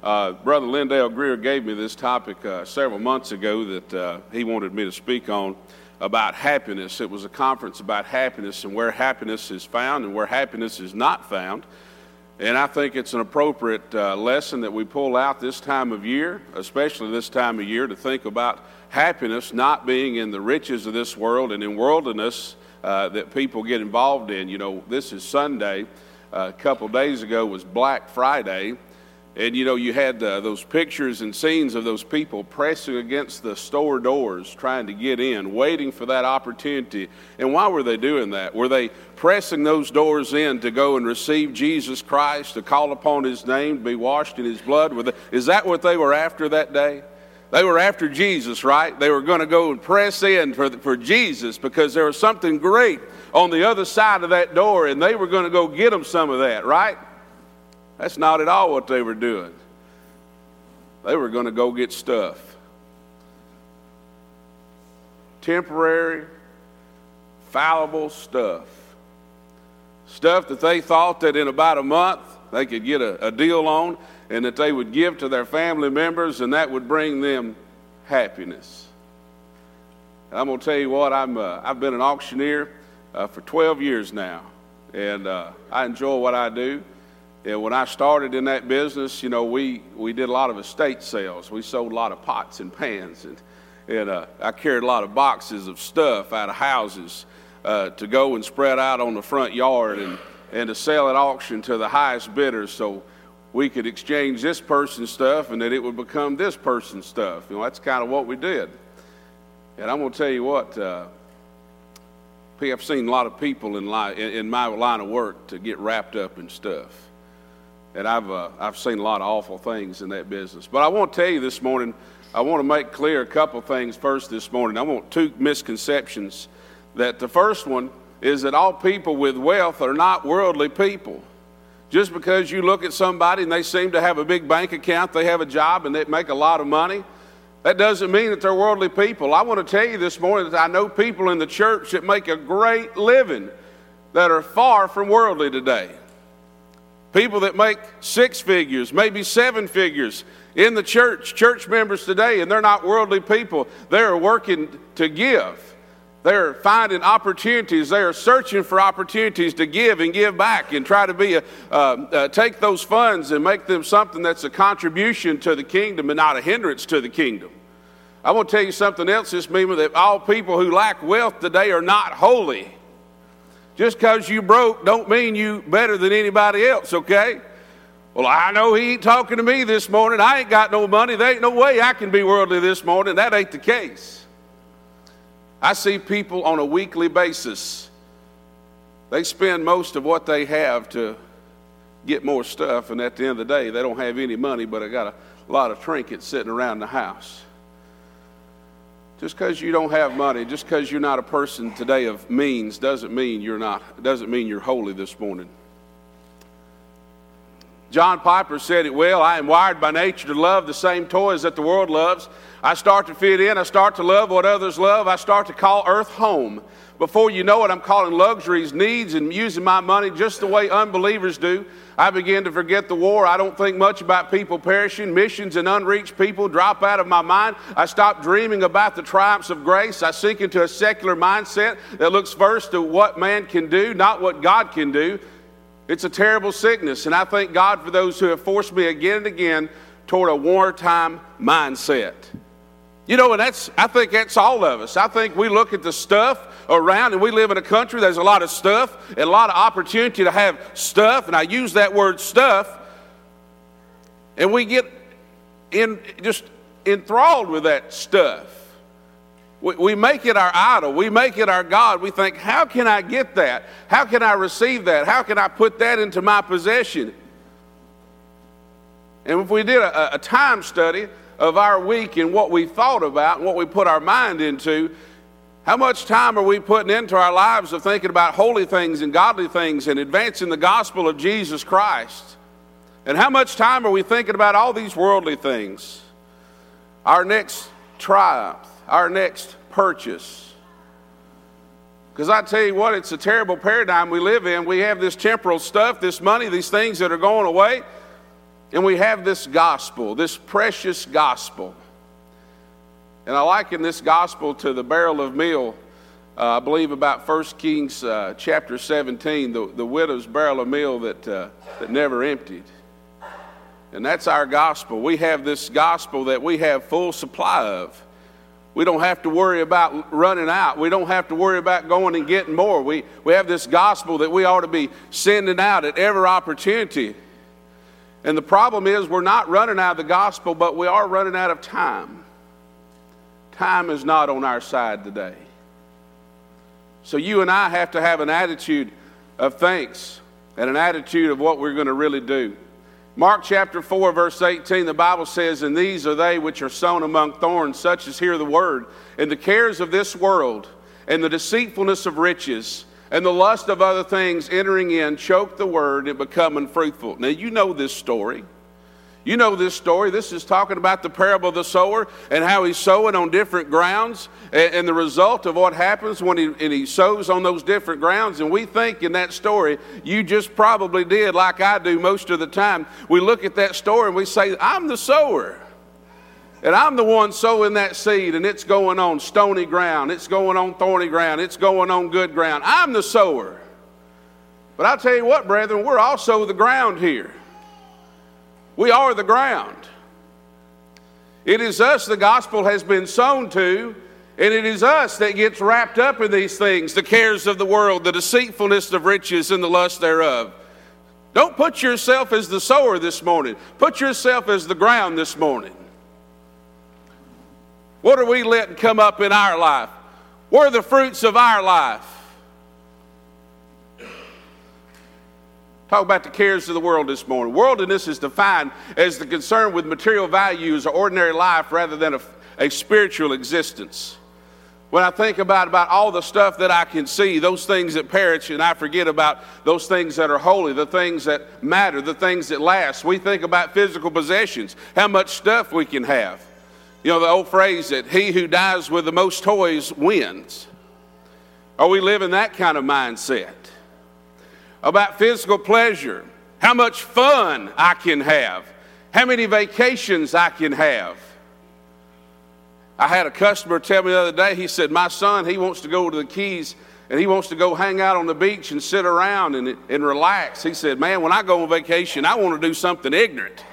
Uh, Brother Lindale Greer gave me this topic uh, several months ago that uh, he wanted me to speak on about happiness. It was a conference about happiness and where happiness is found and where happiness is not found. And I think it's an appropriate uh, lesson that we pull out this time of year, especially this time of year, to think about happiness not being in the riches of this world and in worldliness uh, that people get involved in. You know, this is Sunday. A couple days ago was Black Friday. And you know, you had uh, those pictures and scenes of those people pressing against the store doors, trying to get in, waiting for that opportunity. And why were they doing that? Were they pressing those doors in to go and receive Jesus Christ, to call upon His name, to be washed in His blood? They, is that what they were after that day? They were after Jesus, right? They were going to go and press in for, for Jesus because there was something great on the other side of that door, and they were going to go get them some of that, right? That's not at all what they were doing. They were going to go get stuff. Temporary, fallible stuff. Stuff that they thought that in about a month they could get a, a deal on and that they would give to their family members and that would bring them happiness. I'm going to tell you what, I'm, uh, I've been an auctioneer uh, for 12 years now, and uh, I enjoy what I do. And when I started in that business, you know, we, we did a lot of estate sales. We sold a lot of pots and pans. And, and uh, I carried a lot of boxes of stuff out of houses uh, to go and spread out on the front yard and, and to sell at auction to the highest bidders so we could exchange this person's stuff and that it would become this person's stuff. You know, that's kind of what we did. And I'm going to tell you what, uh, I've seen a lot of people in, in, in my line of work to get wrapped up in stuff. And I've, uh, I've seen a lot of awful things in that business. But I want to tell you this morning, I want to make clear a couple things first this morning. I want two misconceptions. That the first one is that all people with wealth are not worldly people. Just because you look at somebody and they seem to have a big bank account, they have a job, and they make a lot of money, that doesn't mean that they're worldly people. I want to tell you this morning that I know people in the church that make a great living that are far from worldly today. People that make six figures, maybe seven figures in the church, church members today, and they're not worldly people. They're working to give. They're finding opportunities. They are searching for opportunities to give and give back and try to be a, uh, uh, take those funds and make them something that's a contribution to the kingdom and not a hindrance to the kingdom. I want to tell you something else this means that all people who lack wealth today are not holy. Just because you broke don't mean you better than anybody else, okay? Well, I know he ain't talking to me this morning. I ain't got no money. There ain't no way I can be worldly this morning. That ain't the case. I see people on a weekly basis. They spend most of what they have to get more stuff, and at the end of the day, they don't have any money, but I got a lot of trinkets sitting around the house. Just because you don't have money, just because you're not a person today of means, doesn't mean you're not, doesn't mean you're holy this morning. John Piper said it well I am wired by nature to love the same toys that the world loves. I start to fit in, I start to love what others love, I start to call earth home. Before you know it, I'm calling luxuries needs and using my money just the way unbelievers do. I begin to forget the war. I don't think much about people perishing. Missions and unreached people drop out of my mind. I stop dreaming about the triumphs of grace. I sink into a secular mindset that looks first to what man can do, not what God can do. It's a terrible sickness, and I thank God for those who have forced me again and again toward a wartime mindset. You know, and that's, I think that's all of us. I think we look at the stuff around, and we live in a country, there's a lot of stuff and a lot of opportunity to have stuff, and I use that word stuff, and we get in just enthralled with that stuff. We, we make it our idol. We make it our God. We think, how can I get that? How can I receive that? How can I put that into my possession? And if we did a, a time study of our week and what we thought about and what we put our mind into, how much time are we putting into our lives of thinking about holy things and godly things and advancing the gospel of Jesus Christ? And how much time are we thinking about all these worldly things? Our next triumph, our next purchase. Because I tell you what, it's a terrible paradigm we live in. We have this temporal stuff, this money, these things that are going away. And we have this gospel, this precious gospel. And I liken this gospel to the barrel of meal, uh, I believe about 1 Kings uh, chapter 17, the, the widow's barrel of meal that, uh, that never emptied. And that's our gospel. We have this gospel that we have full supply of. We don't have to worry about running out. We don't have to worry about going and getting more. We, we have this gospel that we ought to be sending out at every opportunity. And the problem is, we're not running out of the gospel, but we are running out of time. Time is not on our side today. So you and I have to have an attitude of thanks and an attitude of what we're going to really do. Mark chapter 4, verse 18, the Bible says, And these are they which are sown among thorns, such as hear the word, and the cares of this world, and the deceitfulness of riches, and the lust of other things entering in, choke the word and become unfruitful. Now, you know this story. You know this story. This is talking about the parable of the sower and how he's sowing on different grounds and, and the result of what happens when he, he sows on those different grounds. And we think in that story, you just probably did, like I do most of the time. We look at that story and we say, I'm the sower. And I'm the one sowing that seed, and it's going on stony ground, it's going on thorny ground, it's going on good ground. I'm the sower. But I'll tell you what, brethren, we're also the ground here. We are the ground. It is us the gospel has been sown to, and it is us that gets wrapped up in these things the cares of the world, the deceitfulness of riches, and the lust thereof. Don't put yourself as the sower this morning, put yourself as the ground this morning. What are we letting come up in our life? What are the fruits of our life? Talk about the cares of the world this morning. Worldliness is defined as the concern with material values or ordinary life rather than a, a spiritual existence. When I think about, about all the stuff that I can see, those things that perish, and I forget about those things that are holy, the things that matter, the things that last. We think about physical possessions, how much stuff we can have. You know, the old phrase that he who dies with the most toys wins. Are we living that kind of mindset? about physical pleasure, how much fun I can have, how many vacations I can have. I had a customer tell me the other day, he said, My son, he wants to go to the Keys and he wants to go hang out on the beach and sit around and, and relax. He said, Man, when I go on vacation, I want to do something ignorant.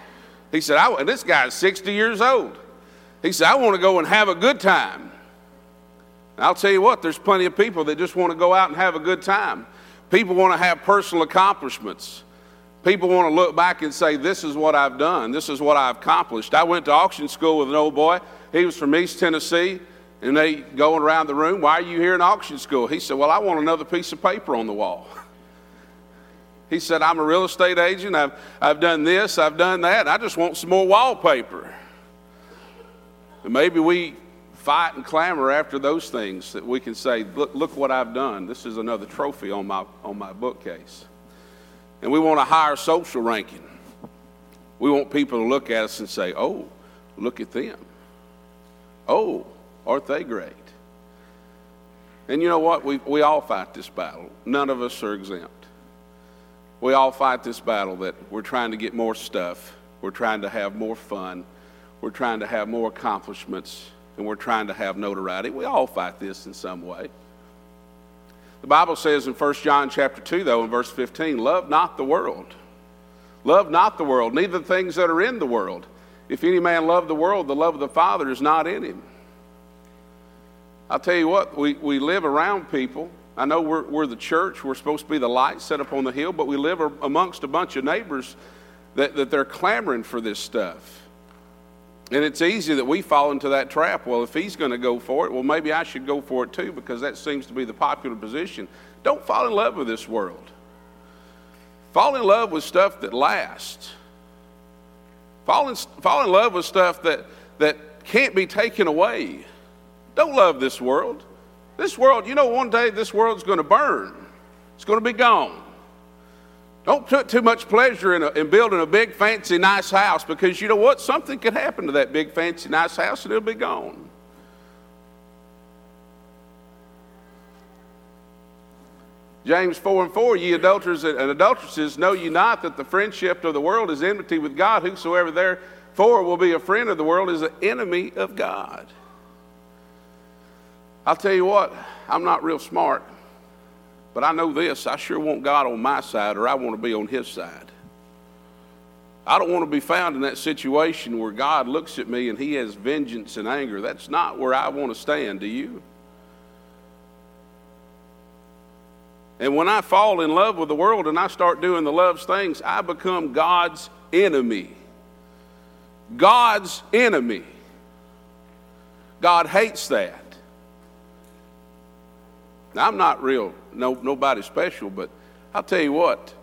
He said, I, and this guy's 60 years old. He said, I want to go and have a good time. And I'll tell you what, there's plenty of people that just want to go out and have a good time. People want to have personal accomplishments. People want to look back and say, This is what I've done. This is what I've accomplished. I went to auction school with an old boy. He was from East Tennessee. And they going around the room, Why are you here in auction school? He said, Well, I want another piece of paper on the wall. He said, I'm a real estate agent. I've, I've done this, I've done that. I just want some more wallpaper. And maybe we fight and clamor after those things that we can say, look, look what I've done. This is another trophy on my, on my bookcase. And we want a higher social ranking. We want people to look at us and say, oh, look at them. Oh, aren't they great? And you know what? We, we all fight this battle. None of us are exempt. We all fight this battle that we're trying to get more stuff. We're trying to have more fun. We're trying to have more accomplishments and we're trying to have notoriety. We all fight this in some way. The Bible says in 1 John chapter 2, though, in verse 15, love not the world. Love not the world, neither the things that are in the world. If any man love the world, the love of the Father is not in him. I'll tell you what, we, we live around people. I know we're, we're the church, we're supposed to be the light set up on the hill, but we live amongst a bunch of neighbors that, that they're clamoring for this stuff. And it's easy that we fall into that trap. Well, if he's going to go for it, well, maybe I should go for it too because that seems to be the popular position. Don't fall in love with this world. Fall in love with stuff that lasts. Fall in, fall in love with stuff that, that can't be taken away. Don't love this world. This world, you know, one day this world's going to burn, it's going to be gone. Don't put too much pleasure in, a, in, building a big, fancy, nice house because you know what? Something could happen to that big, fancy, nice house and it'll be gone. James 4 and 4, ye adulterers and adulteresses, know ye not that the friendship of the world is enmity with God? Whosoever therefore will be a friend of the world is an enemy of God. I'll tell you what, I'm not real smart, but I know this I sure want God on my side, or I want to be on His side. I don't want to be found in that situation where God looks at me and He has vengeance and anger. That's not where I want to stand, do you? And when I fall in love with the world and I start doing the love's things, I become God's enemy. God's enemy. God hates that. Now, I'm not real, no, nobody special, but I'll tell you what,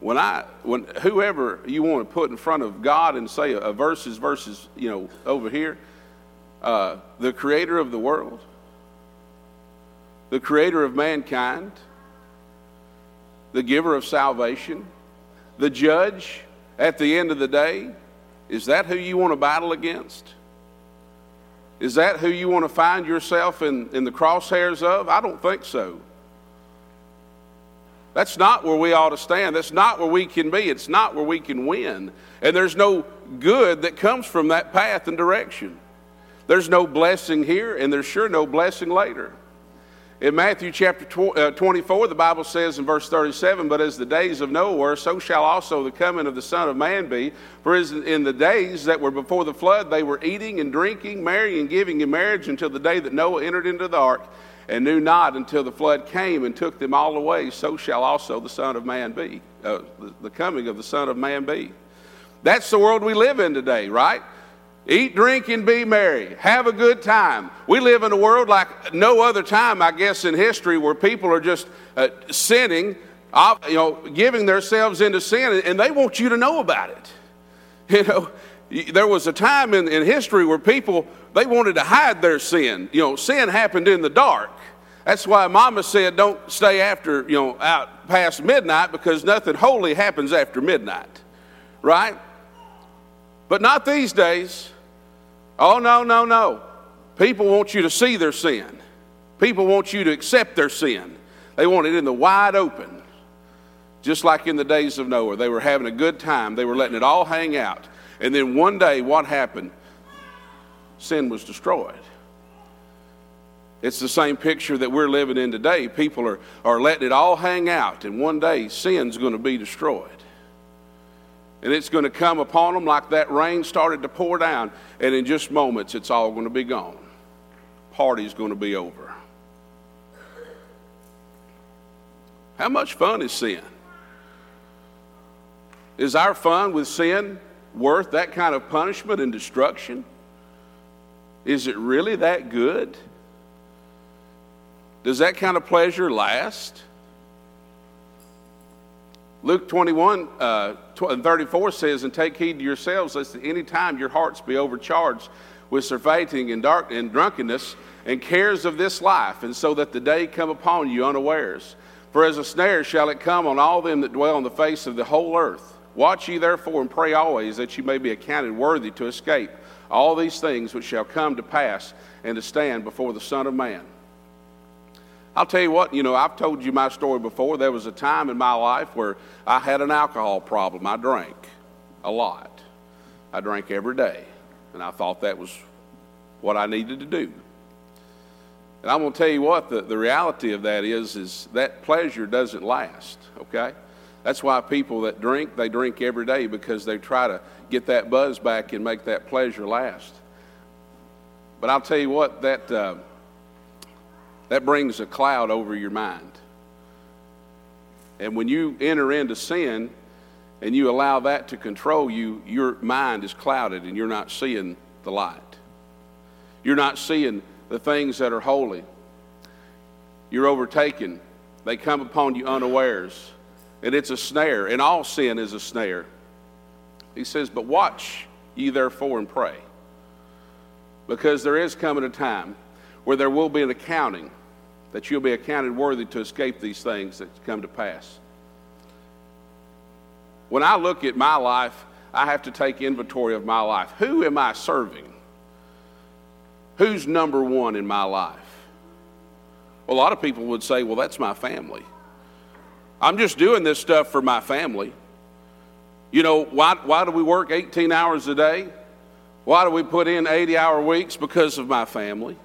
when I, when whoever you want to put in front of God and say a, a verses versus, you know, over here, uh, the creator of the world, the creator of mankind, the giver of salvation, the judge at the end of the day, is that who you want to battle against? Is that who you want to find yourself in, in the crosshairs of? I don't think so. That's not where we ought to stand. That's not where we can be. It's not where we can win. And there's no good that comes from that path and direction. There's no blessing here, and there's sure no blessing later. In Matthew chapter uh, 24, the Bible says in verse 37, But as the days of Noah were, so shall also the coming of the Son of Man be. For in the days that were before the flood, they were eating and drinking, marrying and giving in marriage until the day that Noah entered into the ark, and knew not until the flood came and took them all away, so shall also the Son of Man be. Uh, the, the coming of the Son of Man be. That's the world we live in today, right? Eat, drink, and be merry. Have a good time. We live in a world like no other time, I guess, in history where people are just uh, sinning, you know, giving themselves into sin, and they want you to know about it. You know, there was a time in, in history where people, they wanted to hide their sin. You know, sin happened in the dark. That's why Mama said don't stay after, you know, out past midnight because nothing holy happens after midnight, right? But not these days. Oh, no, no, no. People want you to see their sin. People want you to accept their sin. They want it in the wide open. Just like in the days of Noah. They were having a good time, they were letting it all hang out. And then one day, what happened? Sin was destroyed. It's the same picture that we're living in today. People are, are letting it all hang out, and one day sin's going to be destroyed and it's going to come upon them like that rain started to pour down, and in just moments it's all going to be gone. Party's going to be over. How much fun is sin? Is our fun with sin worth that kind of punishment and destruction? Is it really that good? Does that kind of pleasure last? Luke 21 uh, 34 says, And take heed to yourselves, lest at any time your hearts be overcharged with surfeiting and, dark, and drunkenness and cares of this life, and so that the day come upon you unawares. For as a snare shall it come on all them that dwell on the face of the whole earth. Watch ye therefore and pray always that ye may be accounted worthy to escape all these things which shall come to pass and to stand before the Son of Man. I'll tell you what, you know, I've told you my story before. There was a time in my life where I had an alcohol problem. I drank a lot. I drank every day. And I thought that was what I needed to do. And I'm going to tell you what, the, the reality of that is, is that pleasure doesn't last, okay? That's why people that drink, they drink every day because they try to get that buzz back and make that pleasure last. But I'll tell you what, that. Uh, that brings a cloud over your mind. And when you enter into sin and you allow that to control you, your mind is clouded and you're not seeing the light. You're not seeing the things that are holy. You're overtaken. They come upon you unawares. And it's a snare, and all sin is a snare. He says, But watch ye therefore and pray. Because there is coming a time where there will be an accounting that you'll be accounted worthy to escape these things that come to pass. When I look at my life, I have to take inventory of my life. Who am I serving? Who's number one in my life? Well, a lot of people would say, well, that's my family. I'm just doing this stuff for my family. You know, why, why do we work 18 hours a day? Why do we put in 80 hour weeks? Because of my family.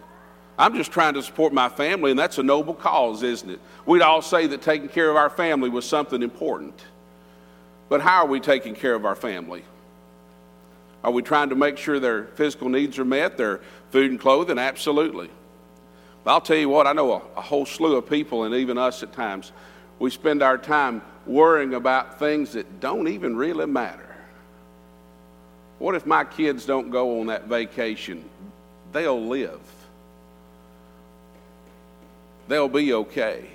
I'm just trying to support my family, and that's a noble cause, isn't it? We'd all say that taking care of our family was something important. But how are we taking care of our family? Are we trying to make sure their physical needs are met, their food and clothing? Absolutely. But I'll tell you what, I know a, a whole slew of people, and even us at times, we spend our time worrying about things that don't even really matter. What if my kids don't go on that vacation? They'll live. They'll be okay.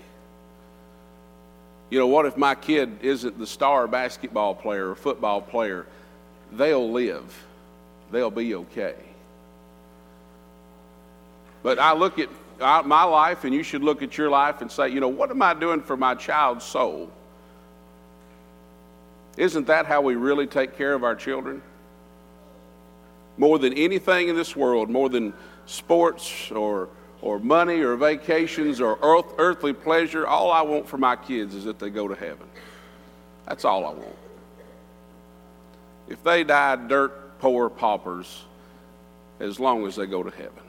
You know, what if my kid isn't the star basketball player or football player? They'll live. They'll be okay. But I look at my life, and you should look at your life and say, you know, what am I doing for my child's soul? Isn't that how we really take care of our children? more than anything in this world, more than sports or, or money or vacations or earth, earthly pleasure, all I want for my kids is that they go to heaven. That's all I want. If they die dirt poor paupers, as long as they go to heaven.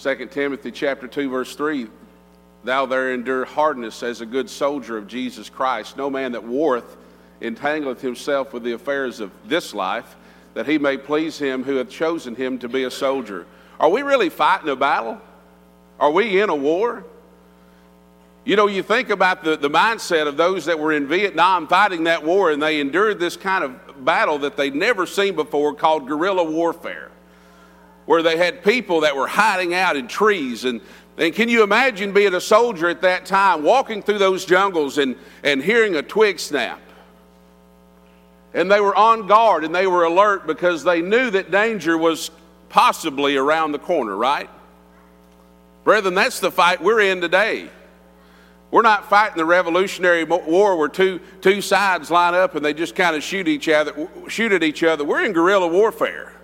2 Timothy chapter 2 verse 3 Thou there endure hardness as a good soldier of Jesus Christ no man that warreth entangleth himself with the affairs of this life, that he may please him who hath chosen him to be a soldier. Are we really fighting a battle? Are we in a war? You know, you think about the, the mindset of those that were in Vietnam fighting that war, and they endured this kind of battle that they'd never seen before called guerrilla warfare, where they had people that were hiding out in trees. And, and can you imagine being a soldier at that time, walking through those jungles and, and hearing a twig snap? And they were on guard and they were alert because they knew that danger was possibly around the corner, right? Brethren, that's the fight we're in today. We're not fighting the Revolutionary War where two, two sides line up and they just kind of shoot each other, shoot at each other. We're in guerrilla warfare.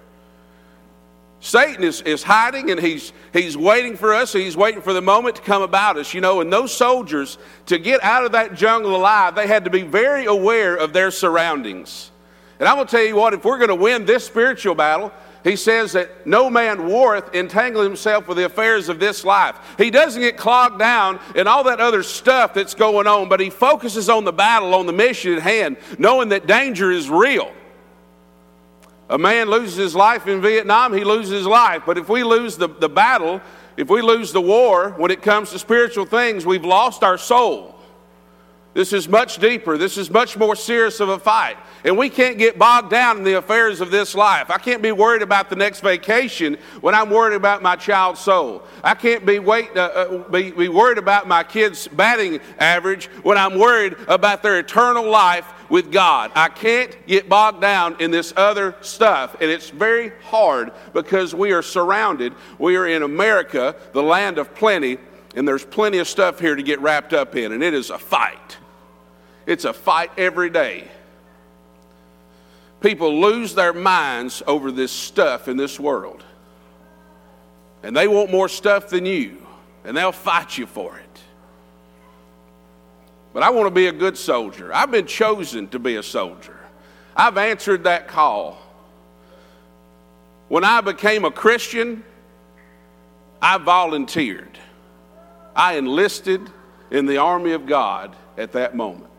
Satan is, is hiding and he's, he's waiting for us. He's waiting for the moment to come about us, you know. And those soldiers, to get out of that jungle alive, they had to be very aware of their surroundings. And I'm going to tell you what, if we're going to win this spiritual battle, he says that no man warreth entangling himself with the affairs of this life. He doesn't get clogged down in all that other stuff that's going on, but he focuses on the battle, on the mission at hand, knowing that danger is real. A man loses his life in Vietnam, he loses his life. But if we lose the, the battle, if we lose the war when it comes to spiritual things, we've lost our soul. This is much deeper. This is much more serious of a fight. And we can't get bogged down in the affairs of this life. I can't be worried about the next vacation when I'm worried about my child's soul. I can't be, wait, uh, uh, be, be worried about my kid's batting average when I'm worried about their eternal life with God. I can't get bogged down in this other stuff. And it's very hard because we are surrounded. We are in America, the land of plenty, and there's plenty of stuff here to get wrapped up in, and it is a fight. It's a fight every day. People lose their minds over this stuff in this world. And they want more stuff than you, and they'll fight you for it. But I want to be a good soldier. I've been chosen to be a soldier. I've answered that call. When I became a Christian, I volunteered. I enlisted in the army of God at that moment.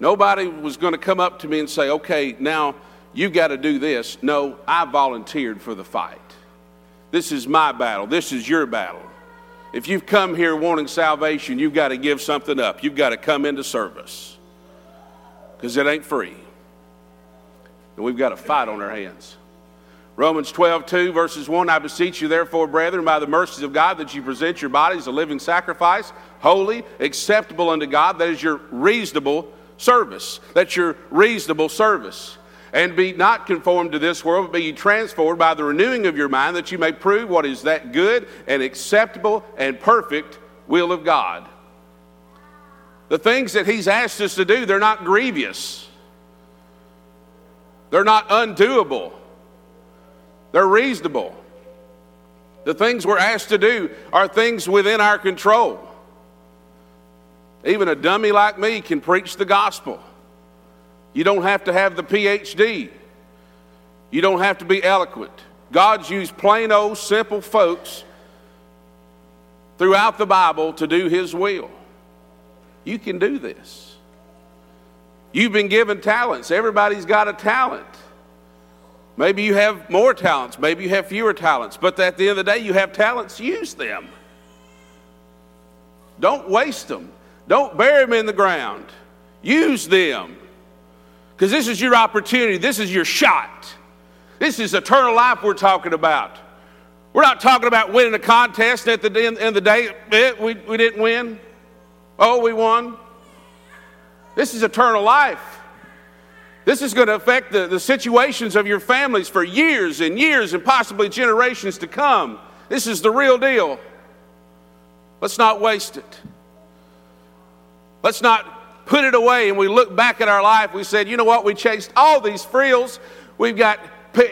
Nobody was going to come up to me and say, okay, now you got to do this. No, I volunteered for the fight. This is my battle. This is your battle. If you've come here wanting salvation, you've got to give something up. You've got to come into service because it ain't free. And we've got a fight on our hands. Romans 12, 2, verses 1 I beseech you, therefore, brethren, by the mercies of God, that you present your bodies a living sacrifice, holy, acceptable unto God. That is your reasonable service. That's your reasonable service. And be not conformed to this world, but be transformed by the renewing of your mind, that you may prove what is that good and acceptable and perfect will of God. The things that He's asked us to do, they're not grievous, they're not undoable, they're reasonable. The things we're asked to do are things within our control. Even a dummy like me can preach the gospel. You don't have to have the PhD. You don't have to be eloquent. God's used plain old simple folks throughout the Bible to do His will. You can do this. You've been given talents. Everybody's got a talent. Maybe you have more talents, maybe you have fewer talents, but at the end of the day, you have talents, use them. Don't waste them, don't bury them in the ground. Use them. Because this is your opportunity, this is your shot. This is eternal life we're talking about. We're not talking about winning a contest at the end of the day. Eh, we, we didn't win. Oh, we won. This is eternal life. This is going to affect the, the situations of your families for years and years and possibly generations to come. This is the real deal. Let's not waste it. Let's not put it away and we look back at our life. We said, you know what? We chased all these frills. We've got,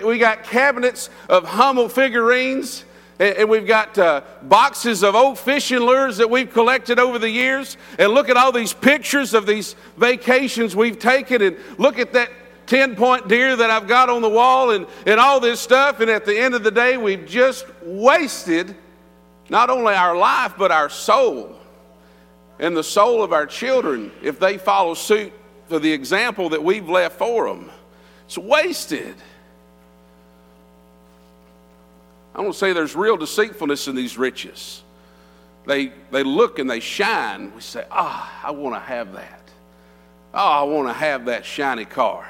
we got cabinets of Hummel figurines and we've got uh, boxes of old fishing lures that we've collected over the years. And look at all these pictures of these vacations we've taken. And look at that 10 point deer that I've got on the wall and, and all this stuff. And at the end of the day, we've just wasted not only our life, but our soul and the soul of our children if they follow suit for the example that we've left for them. It's wasted. I want to say there's real deceitfulness in these riches. They, they look and they shine. We say, ah, oh, I want to have that. Oh, I want to have that shiny car.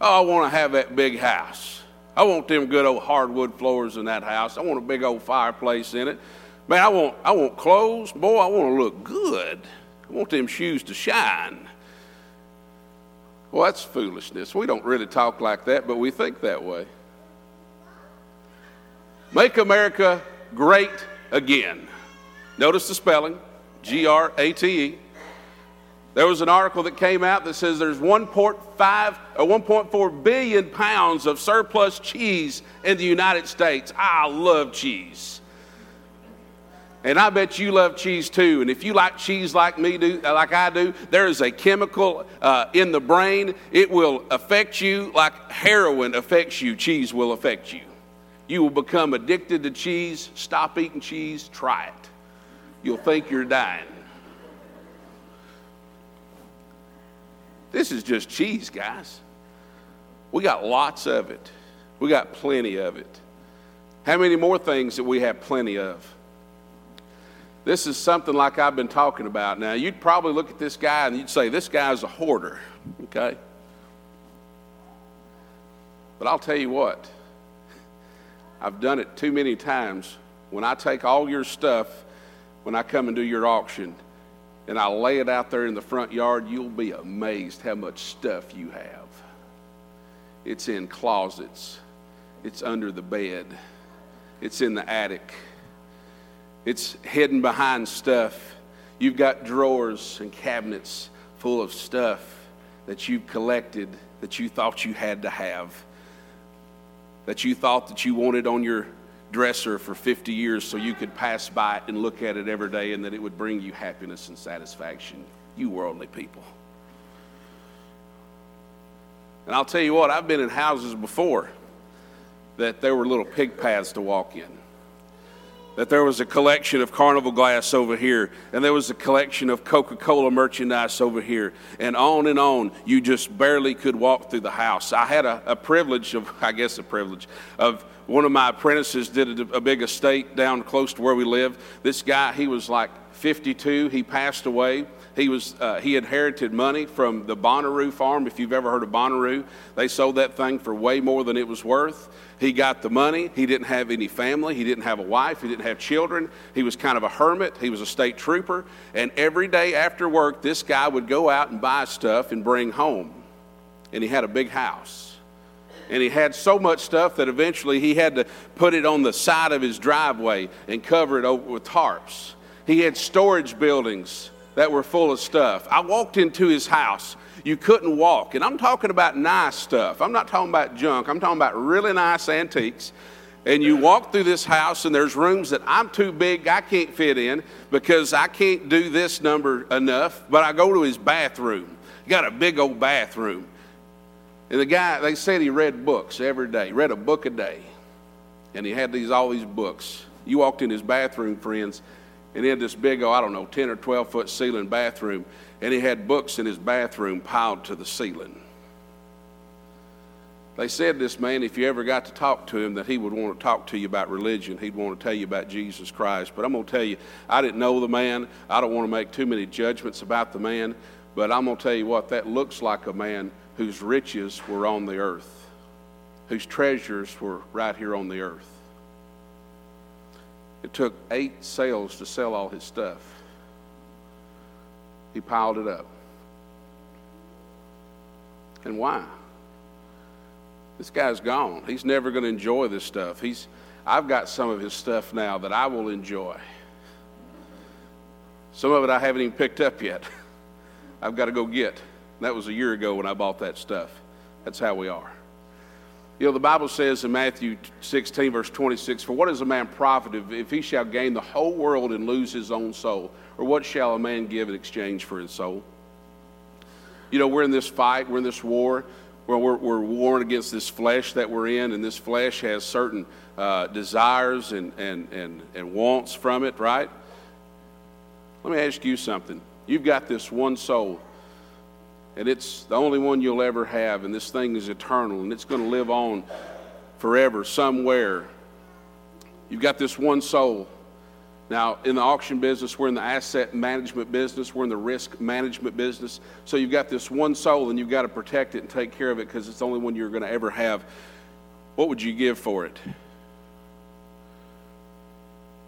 Oh, I want to have that big house. I want them good old hardwood floors in that house. I want a big old fireplace in it. Man, I want, I want clothes. Boy, I want to look good. I want them shoes to shine. Well, that's foolishness. We don't really talk like that, but we think that way. Make America Great Again. Notice the spelling G R A T E. There was an article that came out that says there's 1.5 or 1.4 billion pounds of surplus cheese in the United States. I love cheese. And I bet you love cheese too. And if you like cheese like me do, like I do, there is a chemical uh, in the brain. It will affect you like heroin affects you. Cheese will affect you. You will become addicted to cheese. Stop eating cheese. Try it. You'll think you're dying. This is just cheese, guys. We got lots of it. We got plenty of it. How many more things that we have plenty of? This is something like I've been talking about. Now, you'd probably look at this guy and you'd say, This guy's a hoarder, okay? But I'll tell you what, I've done it too many times. When I take all your stuff, when I come and do your auction, and I lay it out there in the front yard, you'll be amazed how much stuff you have. It's in closets, it's under the bed, it's in the attic, it's hidden behind stuff. You've got drawers and cabinets full of stuff that you've collected that you thought you had to have that you thought that you wanted on your dresser for 50 years so you could pass by it and look at it every day and that it would bring you happiness and satisfaction. You worldly people. And I'll tell you what, I've been in houses before that there were little pig paths to walk in that there was a collection of carnival glass over here, and there was a collection of Coca Cola merchandise over here, and on and on. You just barely could walk through the house. I had a, a privilege of, I guess, a privilege of one of my apprentices did a, a big estate down close to where we live. This guy, he was like 52, he passed away. He, was, uh, he inherited money from the Bonnaroo farm. If you've ever heard of Bonnaroo, they sold that thing for way more than it was worth. He got the money. He didn't have any family. He didn't have a wife. He didn't have children. He was kind of a hermit. He was a state trooper. And every day after work, this guy would go out and buy stuff and bring home. And he had a big house. And he had so much stuff that eventually he had to put it on the side of his driveway and cover it over with tarps. He had storage buildings that were full of stuff. I walked into his house. You couldn't walk. And I'm talking about nice stuff. I'm not talking about junk. I'm talking about really nice antiques. And you walk through this house, and there's rooms that I'm too big, I can't fit in because I can't do this number enough. But I go to his bathroom. Got a big old bathroom. And the guy, they said he read books every day, read a book a day. And he had these all these books. You walked in his bathroom, friends, and he had this big, oh, I don't know, 10 or 12 foot ceiling bathroom, and he had books in his bathroom piled to the ceiling. They said this man, if you ever got to talk to him, that he would want to talk to you about religion. He'd want to tell you about Jesus Christ. But I'm going to tell you, I didn't know the man. I don't want to make too many judgments about the man. But I'm going to tell you what, that looks like a man whose riches were on the earth, whose treasures were right here on the earth. It took eight sales to sell all his stuff. He piled it up. And why? This guy's gone. He's never going to enjoy this stuff. He's, I've got some of his stuff now that I will enjoy. Some of it I haven't even picked up yet. I've got to go get. That was a year ago when I bought that stuff. That's how we are. You know, the Bible says in Matthew 16, verse 26, For what is a man profited if he shall gain the whole world and lose his own soul? Or what shall a man give in exchange for his soul? You know, we're in this fight, we're in this war. Where we're, we're warring against this flesh that we're in, and this flesh has certain uh, desires and, and, and, and wants from it, right? Let me ask you something. You've got this one soul and it's the only one you'll ever have, and this thing is eternal, and it's going to live on forever somewhere. You've got this one soul. Now, in the auction business, we're in the asset management business, we're in the risk management business. So you've got this one soul, and you've got to protect it and take care of it because it's the only one you're going to ever have. What would you give for it?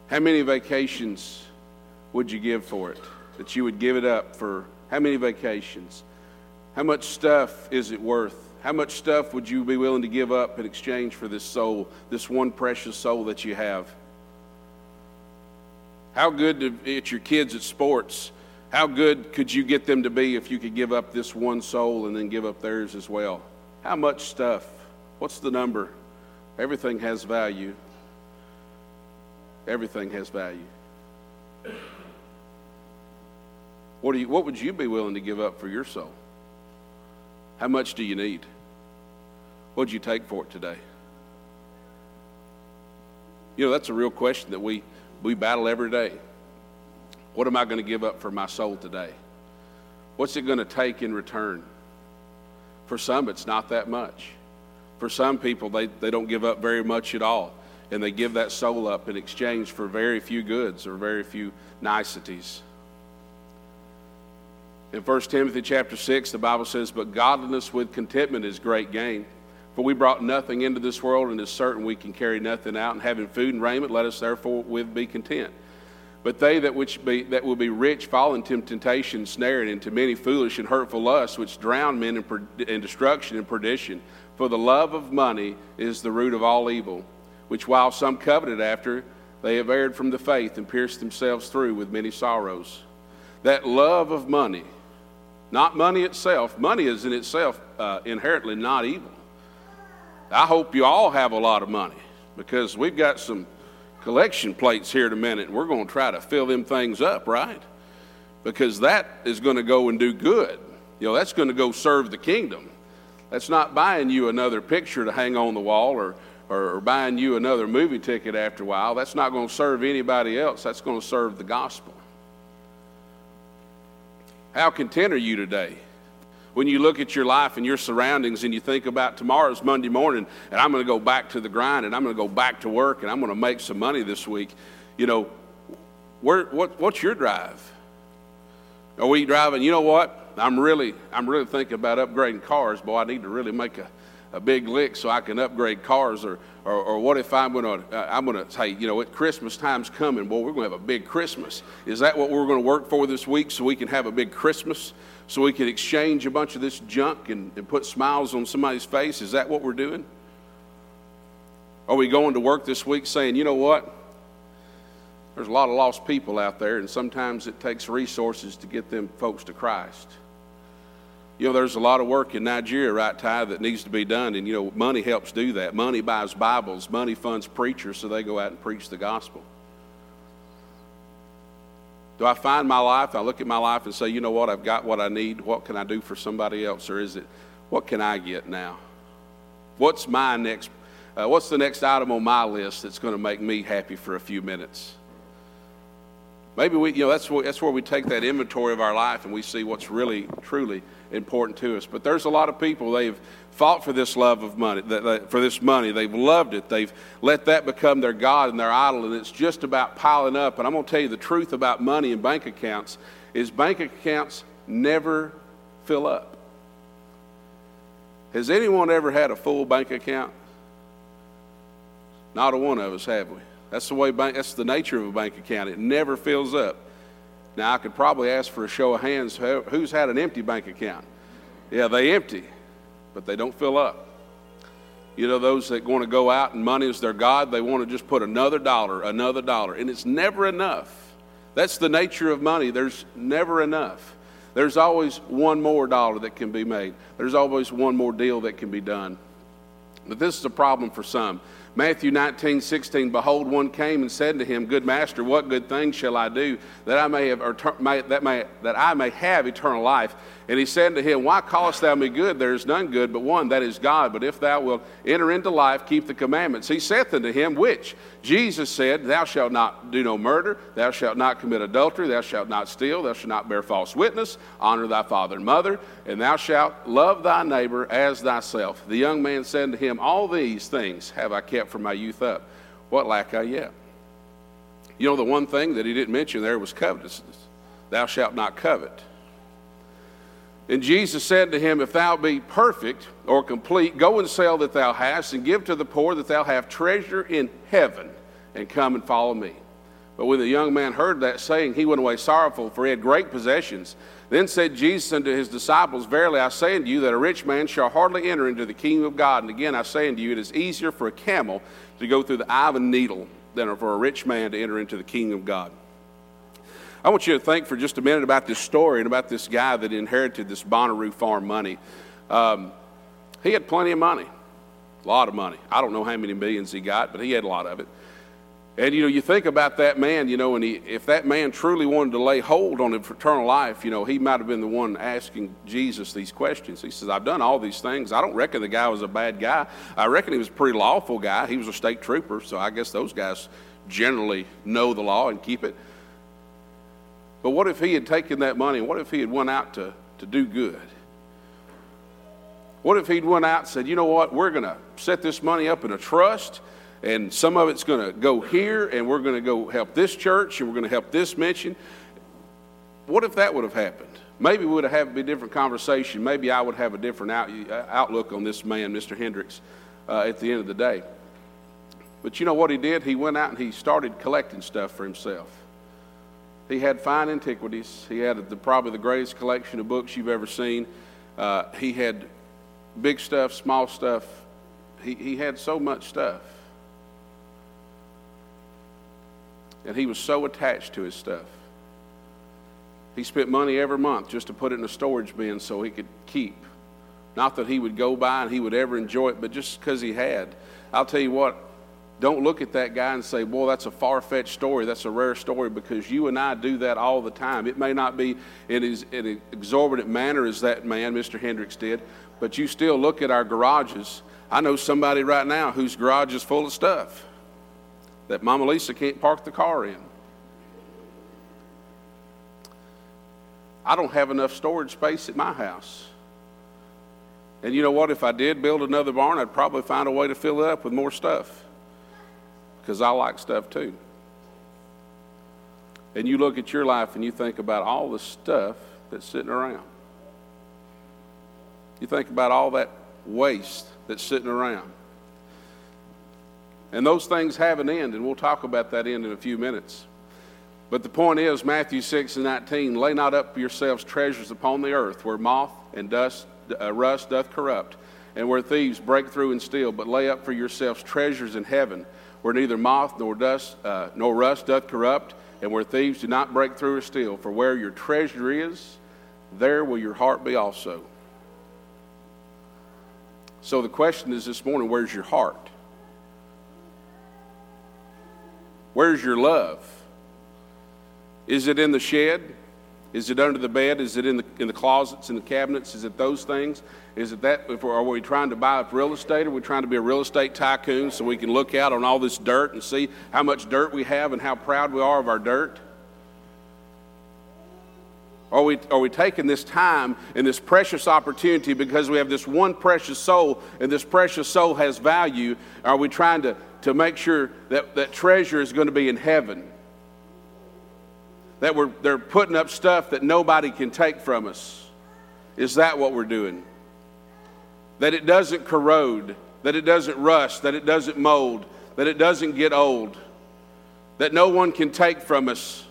How many vacations would you give for it? That you would give it up for how many vacations? How much stuff is it worth? How much stuff would you be willing to give up in exchange for this soul, this one precious soul that you have? How good at your kids at sports, how good could you get them to be if you could give up this one soul and then give up theirs as well? How much stuff? What's the number? Everything has value. Everything has value. What, do you, what would you be willing to give up for your soul? How much do you need? What'd you take for it today? You know, that's a real question that we, we battle every day. What am I going to give up for my soul today? What's it going to take in return? For some, it's not that much. For some people, they, they don't give up very much at all, and they give that soul up in exchange for very few goods or very few niceties. In 1 Timothy chapter 6, the Bible says, But godliness with contentment is great gain. For we brought nothing into this world, and it's certain we can carry nothing out. And having food and raiment, let us therefore with be content. But they that which be that will be rich fall into temptation, snared into many foolish and hurtful lusts, which drown men in, per, in destruction and perdition. For the love of money is the root of all evil, which while some coveted after, they have erred from the faith and pierced themselves through with many sorrows. That love of money not money itself. Money is in itself uh, inherently not evil. I hope you all have a lot of money because we've got some collection plates here in a minute and we're going to try to fill them things up, right? Because that is going to go and do good. You know, that's going to go serve the kingdom. That's not buying you another picture to hang on the wall or, or, or buying you another movie ticket after a while. That's not going to serve anybody else. That's going to serve the gospel. How content are you today? When you look at your life and your surroundings and you think about tomorrow's Monday morning and I'm going to go back to the grind and I'm going to go back to work and I'm going to make some money this week, you know, where, what, what's your drive? Are we driving? You know what? I'm really, I'm really thinking about upgrading cars. Boy, I need to really make a, a big lick so I can upgrade cars? Or, or, or what if I'm going to, uh, I'm going to say, you know, at Christmas time's coming, boy, we're going to have a big Christmas. Is that what we're going to work for this week so we can have a big Christmas? So we can exchange a bunch of this junk and, and put smiles on somebody's face? Is that what we're doing? Are we going to work this week saying, you know what? There's a lot of lost people out there, and sometimes it takes resources to get them folks to Christ. You know, there's a lot of work in Nigeria, right, Ty, that needs to be done, and you know, money helps do that. Money buys Bibles, money funds preachers so they go out and preach the gospel. Do I find my life? I look at my life and say, you know what, I've got what I need. What can I do for somebody else? Or is it, what can I get now? What's my next, uh, what's the next item on my list that's going to make me happy for a few minutes? Maybe we, you know, that's where, that's where we take that inventory of our life and we see what's really, truly important to us. But there's a lot of people, they've fought for this love of money, for this money. They've loved it. They've let that become their God and their idol, and it's just about piling up. And I'm going to tell you the truth about money and bank accounts is bank accounts never fill up. Has anyone ever had a full bank account? Not a one of us, have we? That's the way bank, that's the nature of a bank account. It never fills up. Now I could probably ask for a show of hands who's had an empty bank account. Yeah, they empty, but they don't fill up. You know, those that want to go out and money is their God, they want to just put another dollar, another dollar, and it's never enough. That's the nature of money. There's never enough. There's always one more dollar that can be made. There's always one more deal that can be done. But this is a problem for some. Matthew 19, 16, Behold, one came and said to him, Good master, what good thing shall I do that I may have, may, that, may, that I may have eternal life? And he said to him, Why callest thou me good? There is none good but one, that is God. But if thou wilt enter into life, keep the commandments. He saith unto him, Which? Jesus said, Thou shalt not do no murder, thou shalt not commit adultery, thou shalt not steal, thou shalt not bear false witness, honor thy father and mother, and thou shalt love thy neighbor as thyself. The young man said to him, All these things have I kept from my youth up. What lack I yet? You know, the one thing that he didn't mention there was covetousness. Thou shalt not covet. And Jesus said to him, If thou be perfect or complete, go and sell that thou hast, and give to the poor that thou have treasure in heaven, and come and follow me. But when the young man heard that saying, he went away sorrowful, for he had great possessions. Then said Jesus unto his disciples, Verily I say unto you that a rich man shall hardly enter into the kingdom of God. And again I say unto you, it is easier for a camel to go through the eye of a needle than for a rich man to enter into the kingdom of God. I want you to think for just a minute about this story and about this guy that inherited this Bonnaroo farm money. Um, he had plenty of money, a lot of money. I don't know how many millions he got, but he had a lot of it. And you know, you think about that man, you know, and he, if that man truly wanted to lay hold on eternal life, you know, he might have been the one asking Jesus these questions. He says, I've done all these things. I don't reckon the guy was a bad guy. I reckon he was a pretty lawful guy. He was a state trooper, so I guess those guys generally know the law and keep it. But what if he had taken that money? What if he had went out to, to do good? What if he'd went out and said, you know what, we're going to set this money up in a trust, and some of it's going to go here, and we're going to go help this church, and we're going to help this mission. What if that would have happened? Maybe we would have had a different conversation. Maybe I would have a different out, outlook on this man, Mr. Hendricks, uh, at the end of the day. But you know what he did? He went out and he started collecting stuff for himself. He had fine antiquities. He had the, probably the greatest collection of books you've ever seen. Uh, he had big stuff, small stuff. He, he had so much stuff. And he was so attached to his stuff. He spent money every month just to put it in a storage bin so he could keep. Not that he would go by and he would ever enjoy it, but just because he had. I'll tell you what, don't look at that guy and say, Boy, that's a far fetched story. That's a rare story because you and I do that all the time. It may not be in, in an exorbitant manner as that man, Mr. Hendricks, did, but you still look at our garages. I know somebody right now whose garage is full of stuff that Mama Lisa can't park the car in. I don't have enough storage space at my house. And you know what? If I did build another barn, I'd probably find a way to fill it up with more stuff because I like stuff too. And you look at your life and you think about all the stuff that's sitting around. You think about all that waste that's sitting around. And those things have an end, and we'll talk about that end in a few minutes. But the point is, Matthew 6 and 19, lay not up yourselves treasures upon the earth, where moth and dust, uh, rust doth corrupt, and where thieves break through and steal, but lay up for yourselves treasures in heaven, where neither moth nor dust uh, nor rust doth corrupt, and where thieves do not break through or steal. For where your treasure is, there will your heart be also. So the question is this morning: Where's your heart? Where's your love? Is it in the shed? Is it under the bed? Is it in the, in the closets, in the cabinets? Is it those things? Is it that? If are we trying to buy up real estate? Are we trying to be a real estate tycoon so we can look out on all this dirt and see how much dirt we have and how proud we are of our dirt? Are we, are we taking this time and this precious opportunity because we have this one precious soul and this precious soul has value? Are we trying to, to make sure that that treasure is going to be in heaven? That we're, they're putting up stuff that nobody can take from us. Is that what we're doing? That it doesn't corrode, that it doesn't rust, that it doesn't mold, that it doesn't get old, that no one can take from us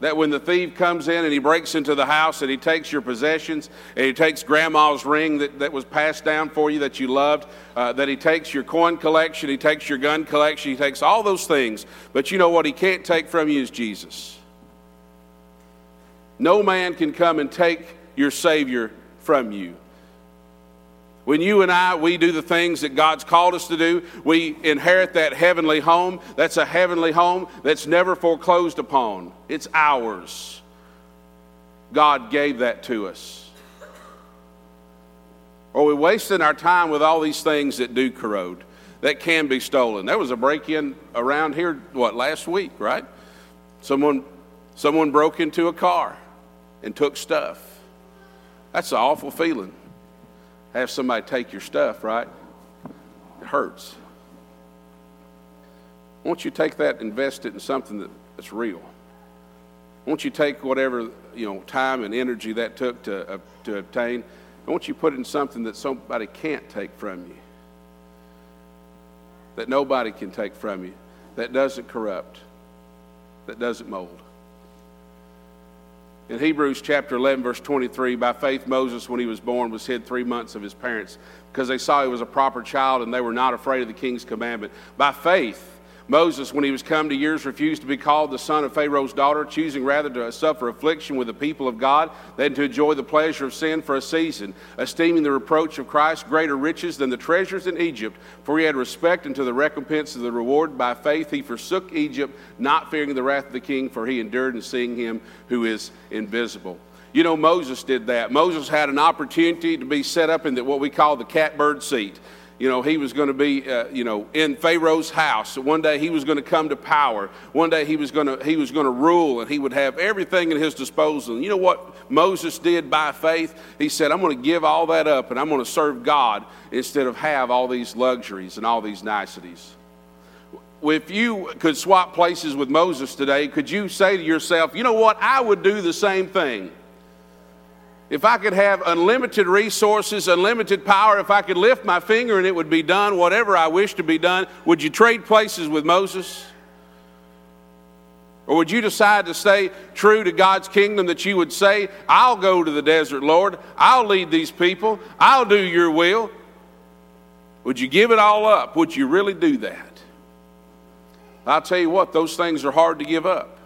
that when the thief comes in and he breaks into the house and he takes your possessions and he takes grandma's ring that, that was passed down for you that you loved, uh, that he takes your coin collection, he takes your gun collection, he takes all those things. But you know what he can't take from you is Jesus. No man can come and take your Savior from you. When you and I, we do the things that God's called us to do, we inherit that heavenly home. That's a heavenly home that's never foreclosed upon. It's ours. God gave that to us. Are we're wasting our time with all these things that do corrode, that can be stolen? There was a break in around here, what, last week, right? Someone, someone broke into a car and took stuff. That's an awful feeling have somebody take your stuff, right? It hurts. Won't you take that, and invest it in something that, that's real? Won't you take whatever you know time and energy that took to uh, to obtain? Won't you put it in something that somebody can't take from you? That nobody can take from you, that doesn't corrupt, that doesn't mold. In Hebrews chapter 11, verse 23, by faith, Moses, when he was born, was hid three months of his parents because they saw he was a proper child and they were not afraid of the king's commandment. By faith, Moses, when he was come to years, refused to be called the son of Pharaoh's daughter, choosing rather to suffer affliction with the people of God than to enjoy the pleasure of sin for a season, esteeming the reproach of Christ greater riches than the treasures in Egypt, for he had respect unto the recompense of the reward. By faith he forsook Egypt, not fearing the wrath of the king, for he endured in seeing him who is invisible. You know, Moses did that. Moses had an opportunity to be set up in the, what we call the catbird seat you know, he was going to be, uh, you know, in Pharaoh's house. One day he was going to come to power. One day he was going to he was going to rule, and he would have everything at his disposal. And you know what Moses did by faith? He said, "I'm going to give all that up, and I'm going to serve God instead of have all these luxuries and all these niceties." If you could swap places with Moses today, could you say to yourself, "You know what? I would do the same thing." If I could have unlimited resources, unlimited power, if I could lift my finger and it would be done, whatever I wish to be done, would you trade places with Moses? Or would you decide to stay true to God's kingdom that you would say, I'll go to the desert, Lord. I'll lead these people. I'll do your will. Would you give it all up? Would you really do that? I'll tell you what, those things are hard to give up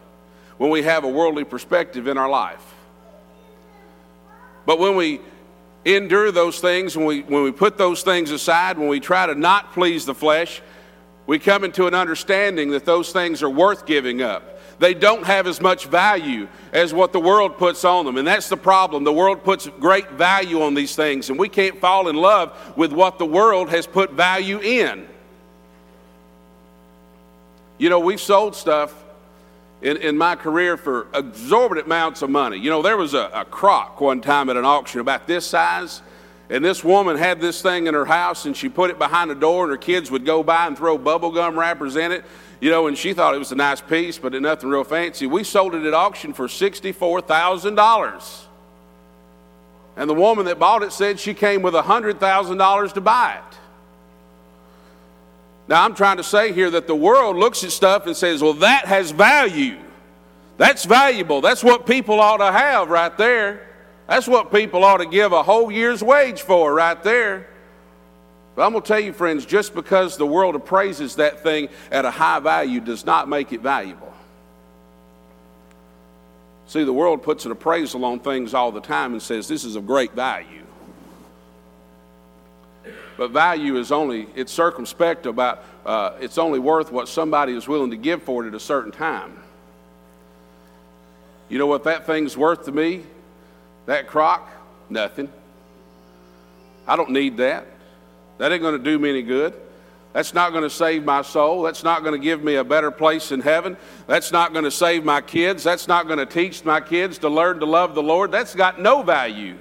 when we have a worldly perspective in our life. But when we endure those things, when we, when we put those things aside, when we try to not please the flesh, we come into an understanding that those things are worth giving up. They don't have as much value as what the world puts on them. And that's the problem. The world puts great value on these things, and we can't fall in love with what the world has put value in. You know, we've sold stuff in, in my career for exorbitant amounts of money. You know, there was a, a crock one time at an auction about this size, and this woman had this thing in her house, and she put it behind the door, and her kids would go by and throw bubble gum wrappers in it. You know, and she thought it was a nice piece, but nothing real fancy. We sold it at auction for $64,000. And the woman that bought it said she came with $100,000 to buy it. Now, I'm trying to say here that the world looks at stuff and says, well, that has value. That's valuable. That's what people ought to have right there. That's what people ought to give a whole year's wage for right there. But I'm going to tell you, friends, just because the world appraises that thing at a high value does not make it valuable. See, the world puts an appraisal on things all the time and says this is of great value. But value is only, it's circumspect about, uh, it's only worth what somebody is willing to give for it at a certain time. You know what that thing's worth to me? That crock? Nothing. I don't need that. That ain't going to do me any good. That's not going to save my soul. That's not going to give me a better place in heaven. That's not going to save my kids. That's not going to teach my kids to learn to love the Lord. That's got no value.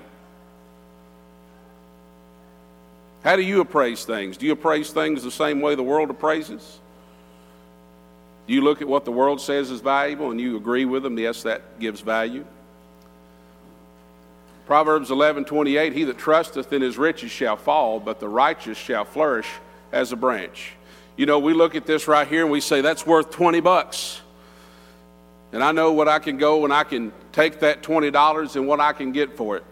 How do you appraise things? Do you appraise things the same way the world appraises? Do you look at what the world says is valuable and you agree with them? Yes, that gives value. Proverbs 11 28 He that trusteth in his riches shall fall, but the righteous shall flourish as a branch. You know, we look at this right here and we say, that's worth 20 bucks. And I know what I can go and I can take that $20 and what I can get for it.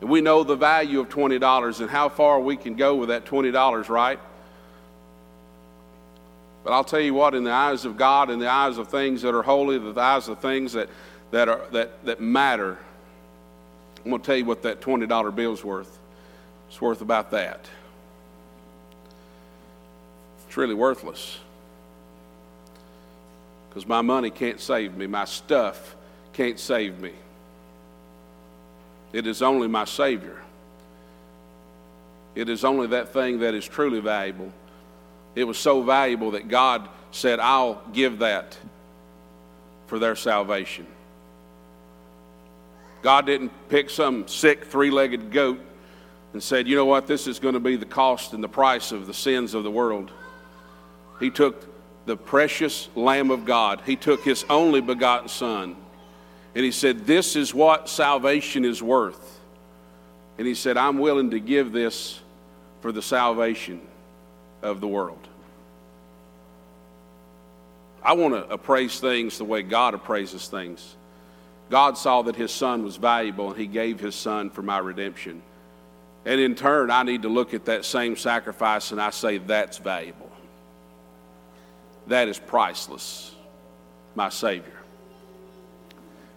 And we know the value of $20 and how far we can go with that $20, right? But I'll tell you what, in the eyes of God, in the eyes of things that are holy, the eyes of things that, that, are, that, that matter, I'm going to tell you what that $20 bill is worth. It's worth about that. It's really worthless. Because my money can't save me, my stuff can't save me. It is only my Savior. It is only that thing that is truly valuable. It was so valuable that God said, I'll give that for their salvation. God didn't pick some sick three legged goat and said, You know what? This is going to be the cost and the price of the sins of the world. He took the precious Lamb of God, He took His only begotten Son, and He said, This is what salvation is worth. And He said, I'm willing to give this for the salvation of the world. I want to appraise things the way God appraises things. God saw that His Son was valuable and He gave His Son for my redemption. And in turn, I need to look at that same sacrifice and I say, that's valuable that is priceless, my Savior.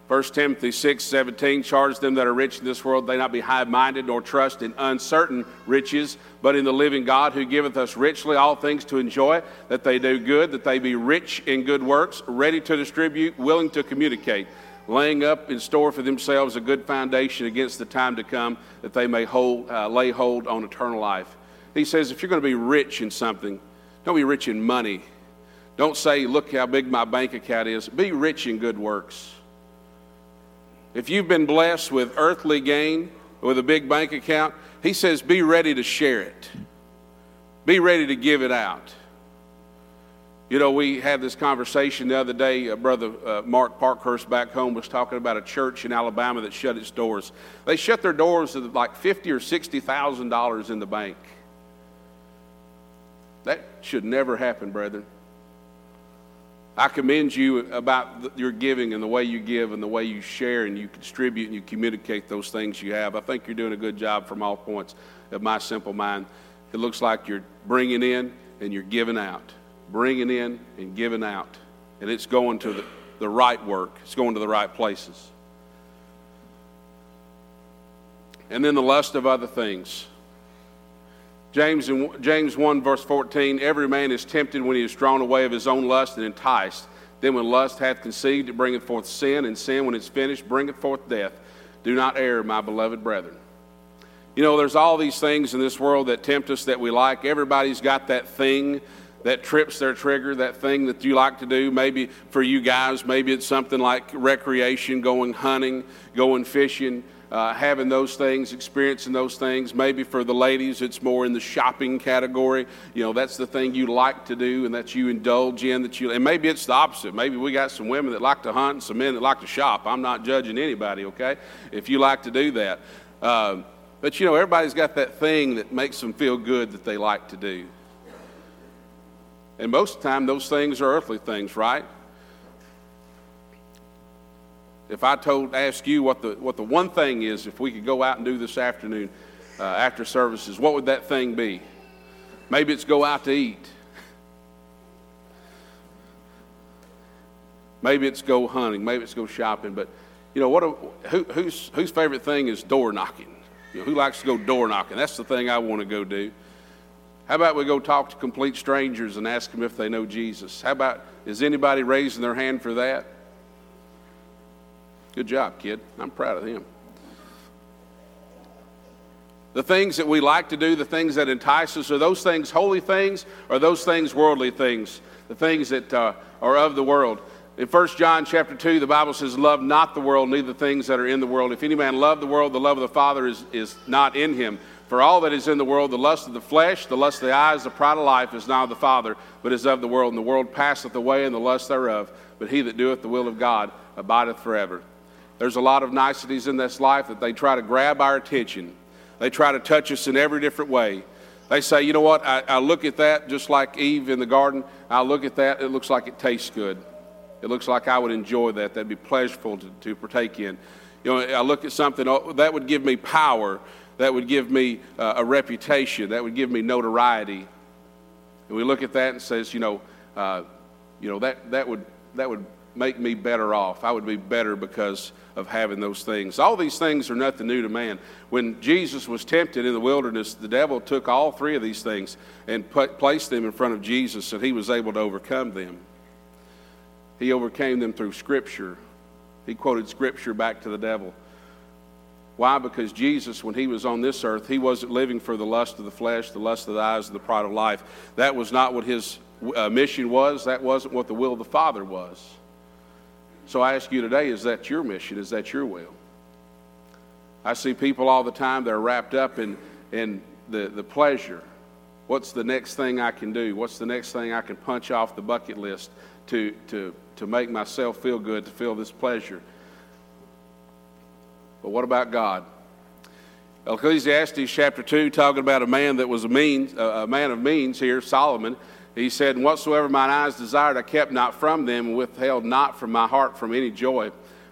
1 Timothy 6 17 charges them that are rich in this world, they not be high minded nor trust in uncertain riches, but in the living God who giveth us richly all things to enjoy, that they do good, that they be rich in good works, ready to distribute, willing to communicate, laying up in store for themselves a good foundation against the time to come, that they may hold, uh, lay hold on eternal life. He says, if you're going to be rich in something, don't be rich in money don't say, look how big my bank account is. Be rich in good works. If you've been blessed with earthly gain, with a big bank account, he says, be ready to share it. Be ready to give it out. You know, we had this conversation the other day. Uh, Brother uh, Mark Parkhurst back home was talking about a church in Alabama that shut its doors. They shut their doors with like fifty or sixty thousand dollars in the bank. That should never happen, brethren. I commend you about your giving and the way you give and the way you share and you distribute and you communicate those things you have. I think you're doing a good job from all points of my simple mind. It looks like you're bringing in and you're giving out, bringing in and giving out. And it's going to the, the right work, it's going to the right places. And then the lust of other things. James, in, James 1, verse 14 Every man is tempted when he is drawn away of his own lust and enticed. Then, when lust hath conceived, it bringeth forth sin, and sin, when it's finished, bringeth forth death. Do not err, my beloved brethren. You know, there's all these things in this world that tempt us that we like. Everybody's got that thing that trips their trigger, that thing that you like to do. Maybe for you guys, maybe it's something like recreation, going hunting, going fishing uh, having those things, experiencing those things. Maybe for the ladies, it's more in the shopping category. You know, that's the thing you like to do and that you indulge in. That you, and maybe it's the opposite. Maybe we got some women that like to hunt and some men that like to shop. I'm not judging anybody, okay? If you like to do that. Um, but you know, everybody's got that thing that makes them feel good that they like to do. And most of the time, those things are earthly things, right? If I told, ask you what the, what the one thing is, if we could go out and do this afternoon uh, after services, what would that thing be? Maybe it's go out to eat. Maybe it's go hunting. Maybe it's go shopping. But, you know, what a, who, whose, whose favorite thing is door knocking? You know, who likes to go door knocking? That's the thing I want to go do. How about we go talk to complete strangers and ask them if they know Jesus? How about, is anybody raising their hand for that? Good job, kid. I'm proud of him. The things that we like to do, the things that entice us, are those things holy things or those things worldly things? The things that uh, are of the world. In 1 John chapter 2, the Bible says, Love not the world, neither the things that are in the world. If any man love the world, the love of the Father is, is not in him. For all that is in the world, the lust of the flesh, the lust of the eyes, the pride of life, is not of the Father, but is of the world. And the world passeth away, and the lust thereof. But he that doeth the will of God abideth forever. There's a lot of niceties in this life that they try to grab our attention. They try to touch us in every different way. They say, you know what, I, I look at that just like Eve in the garden. I look at that, it looks like it tastes good. It looks like I would enjoy that. That'd be pleasurable to, to partake in. You know, I look at something oh, that would give me power, that would give me uh, a reputation, that would give me notoriety. And we look at that and says, you know, uh, you know that, that, would, that would make me better off. I would be better because of having those things. All these things are nothing new to man. When Jesus was tempted in the wilderness, the devil took all three of these things and put, placed them in front of Jesus, and he was able to overcome them. He overcame them through Scripture. He quoted Scripture back to the devil. Why? Because Jesus, when he was on this earth, he wasn't living for the lust of the flesh, the lust of the eyes, and the pride of life. That was not what his uh, mission was. That wasn't what the will of the Father was. So I ask you today is that your mission? Is that your will? I see people all the time that are wrapped up in, in the, the pleasure. What's the next thing I can do? What's the next thing I can punch off the bucket list to, to, to make myself feel good, to feel this pleasure? But what about God? Ecclesiastes chapter 2, talking about a man that was a, means, a man of means here, Solomon. He said, And whatsoever mine eyes desired, I kept not from them, and withheld not from my heart from any joy.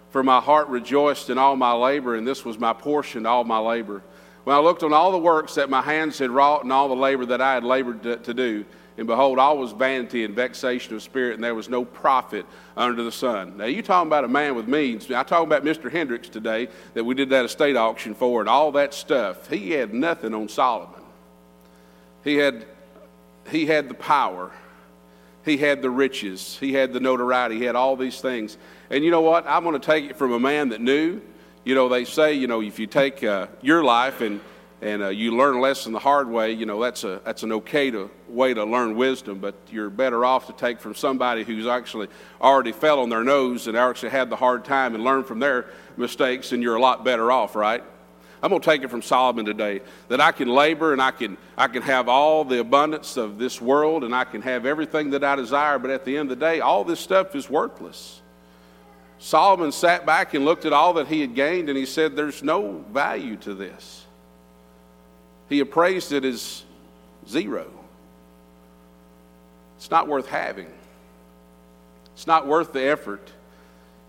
For my heart rejoiced in all my labor, and this was my portion, all my labor. When I looked on all the works that my hands had wrought, and all the labor that I had labored to, to do, and behold, all was vanity and vexation of spirit, and there was no profit under the sun. Now, you talking about a man with means. I talking about Mr. Hendricks today that we did that estate auction for, and all that stuff. He had nothing on Solomon. He had he had the power, he had the riches, he had the notoriety, he had all these things. And you know what? I'm going to take it from a man that knew. You know, they say, you know, if you take uh, your life and and uh, you learn a lesson the hard way, you know, that's, a, that's an okay to, way to learn wisdom, but you're better off to take from somebody who's actually already fell on their nose and actually had the hard time and learn from their mistakes, and you're a lot better off, right? I'm going to take it from Solomon today that I can labor and I can, I can have all the abundance of this world and I can have everything that I desire, but at the end of the day, all this stuff is worthless. Solomon sat back and looked at all that he had gained and he said, There's no value to this. He appraised it as zero. It's not worth having, it's not worth the effort.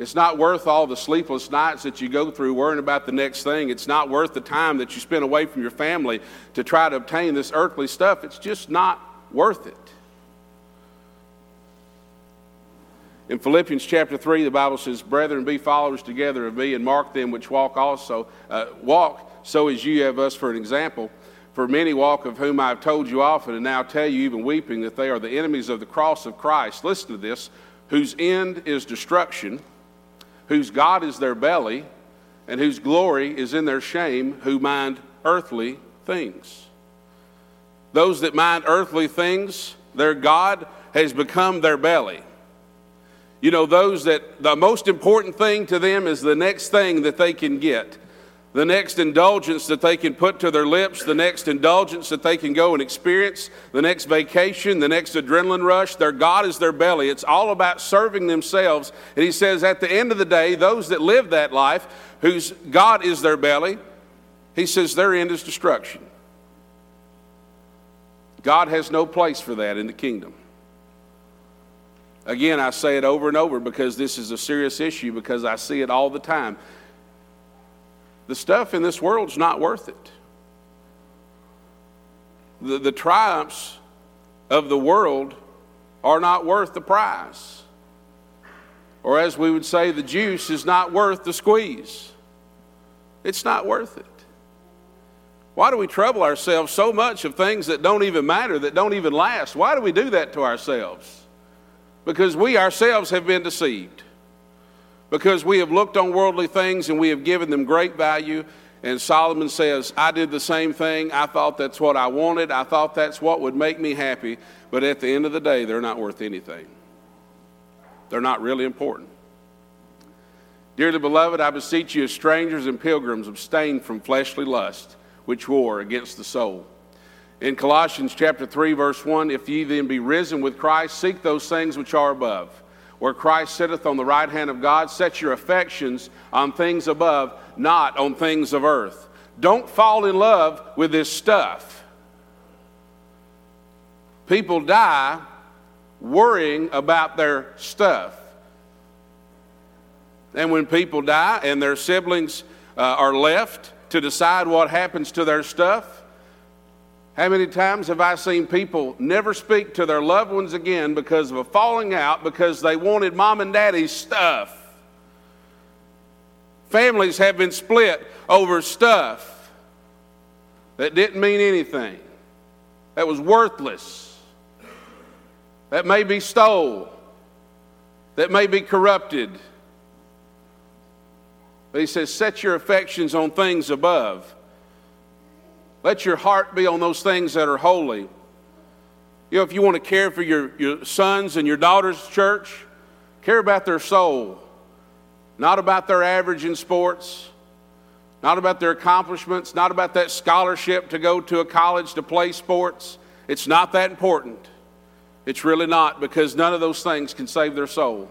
It's not worth all the sleepless nights that you go through worrying about the next thing. It's not worth the time that you spend away from your family to try to obtain this earthly stuff. It's just not worth it. In Philippians chapter 3, the Bible says, Brethren, be followers together of me, and mark them which walk also, uh, walk so as you have us for an example. For many walk of whom I have told you often, and now tell you, even weeping, that they are the enemies of the cross of Christ. Listen to this whose end is destruction whose God is their belly, and whose glory is in their shame, who mind earthly things. Those that mind earthly things, their God has become their belly. You know, those that the most important thing to them is the next thing that they can get the next indulgence that they can put to their lips, the next indulgence that they can go and experience, the next vacation, the next adrenaline rush. Their God is their belly. It's all about serving themselves. And he says, at the end of the day, those that live that life, whose God is their belly, he says their end is destruction. God has no place for that in the kingdom. Again, I say it over and over because this is a serious issue because I see it all the time. The stuff in this world's not worth it. The, the triumphs of the world are not worth the price. Or, as we would say, the juice is not worth the squeeze. It's not worth it. Why do we trouble ourselves so much of things that don't even matter, that don't even last? Why do we do that to ourselves? Because we ourselves have been deceived. Because we have looked on worldly things and we have given them great value. And Solomon says, I did the same thing. I thought that's what I wanted. I thought that's what would make me happy. But at the end of the day, they're not worth anything. They're not really important. Dearly beloved, I beseech you, as strangers and pilgrims, abstain from fleshly lust, which war against the soul. In Colossians chapter 3, verse 1, if ye then be risen with Christ, seek those things which are above, where Christ sitteth on the right hand of God. Set your affections on things above, not on things of earth. Don't fall in love with this stuff. People die worrying about their stuff. And when people die and their siblings uh, are left to decide what happens to their stuff, how many times have I seen people never speak to their loved ones again because of a falling out because they wanted mom and daddy's stuff? Families have been split over stuff that didn't mean anything, that was worthless, that may be stole, that may be corrupted. But he says, Set your affections on things above. Let your heart be on those things that are holy. You know, if you want to care for your, your sons and your daughters' church, care about their soul, not about their average in sports, not about their accomplishments, not about that scholarship to go to a college to play sports. It's not that important. It's really not because none of those things can save their soul.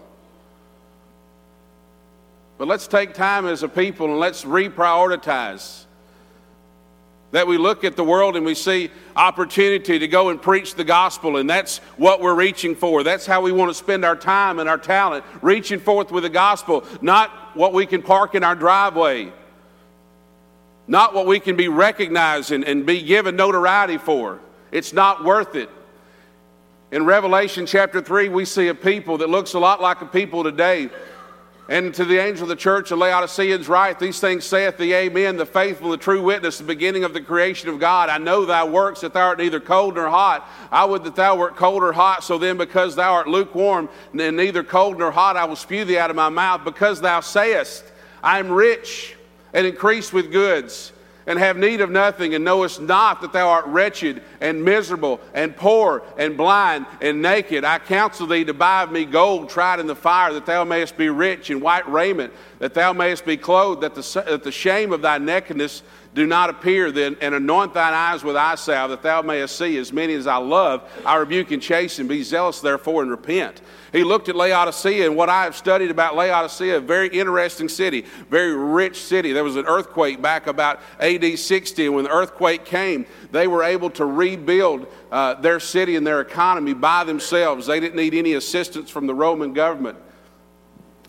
But let's take time as a people and let's reprioritize. That we look at the world and we see opportunity to go and preach the gospel, and that's what we're reaching for. That's how we want to spend our time and our talent, reaching forth with the gospel, not what we can park in our driveway, not what we can be recognized and, and be given notoriety for. It's not worth it. In Revelation chapter 3, we see a people that looks a lot like a people today and to the angel of the church of Laodiceans, write, These things saith the Amen, the faithful, the true witness, the beginning of the creation of God. I know thy works, that thou art neither cold nor hot. I would that thou wert cold or hot. So then, because thou art lukewarm, and neither cold nor hot, I will spew thee out of my mouth. Because thou sayest, I am rich and increased with goods and have need of nothing, and knowest not that thou art wretched and miserable and poor and blind and naked. I counsel thee to buy of me gold tried in the fire, that thou mayest be rich, in white raiment, that thou mayest be clothed, that the, that the shame of thy nakedness do not appear then, and anoint thine eyes with eye salve, that thou mayest see as many as I love. I rebuke and chasten. Be zealous, therefore, and repent. He looked at Laodicea, and what I have studied about Laodicea, a very interesting city, very rich city. There was an earthquake back about AD 60, and when the earthquake came, they were able to rebuild uh, their city and their economy by themselves. They didn't need any assistance from the Roman government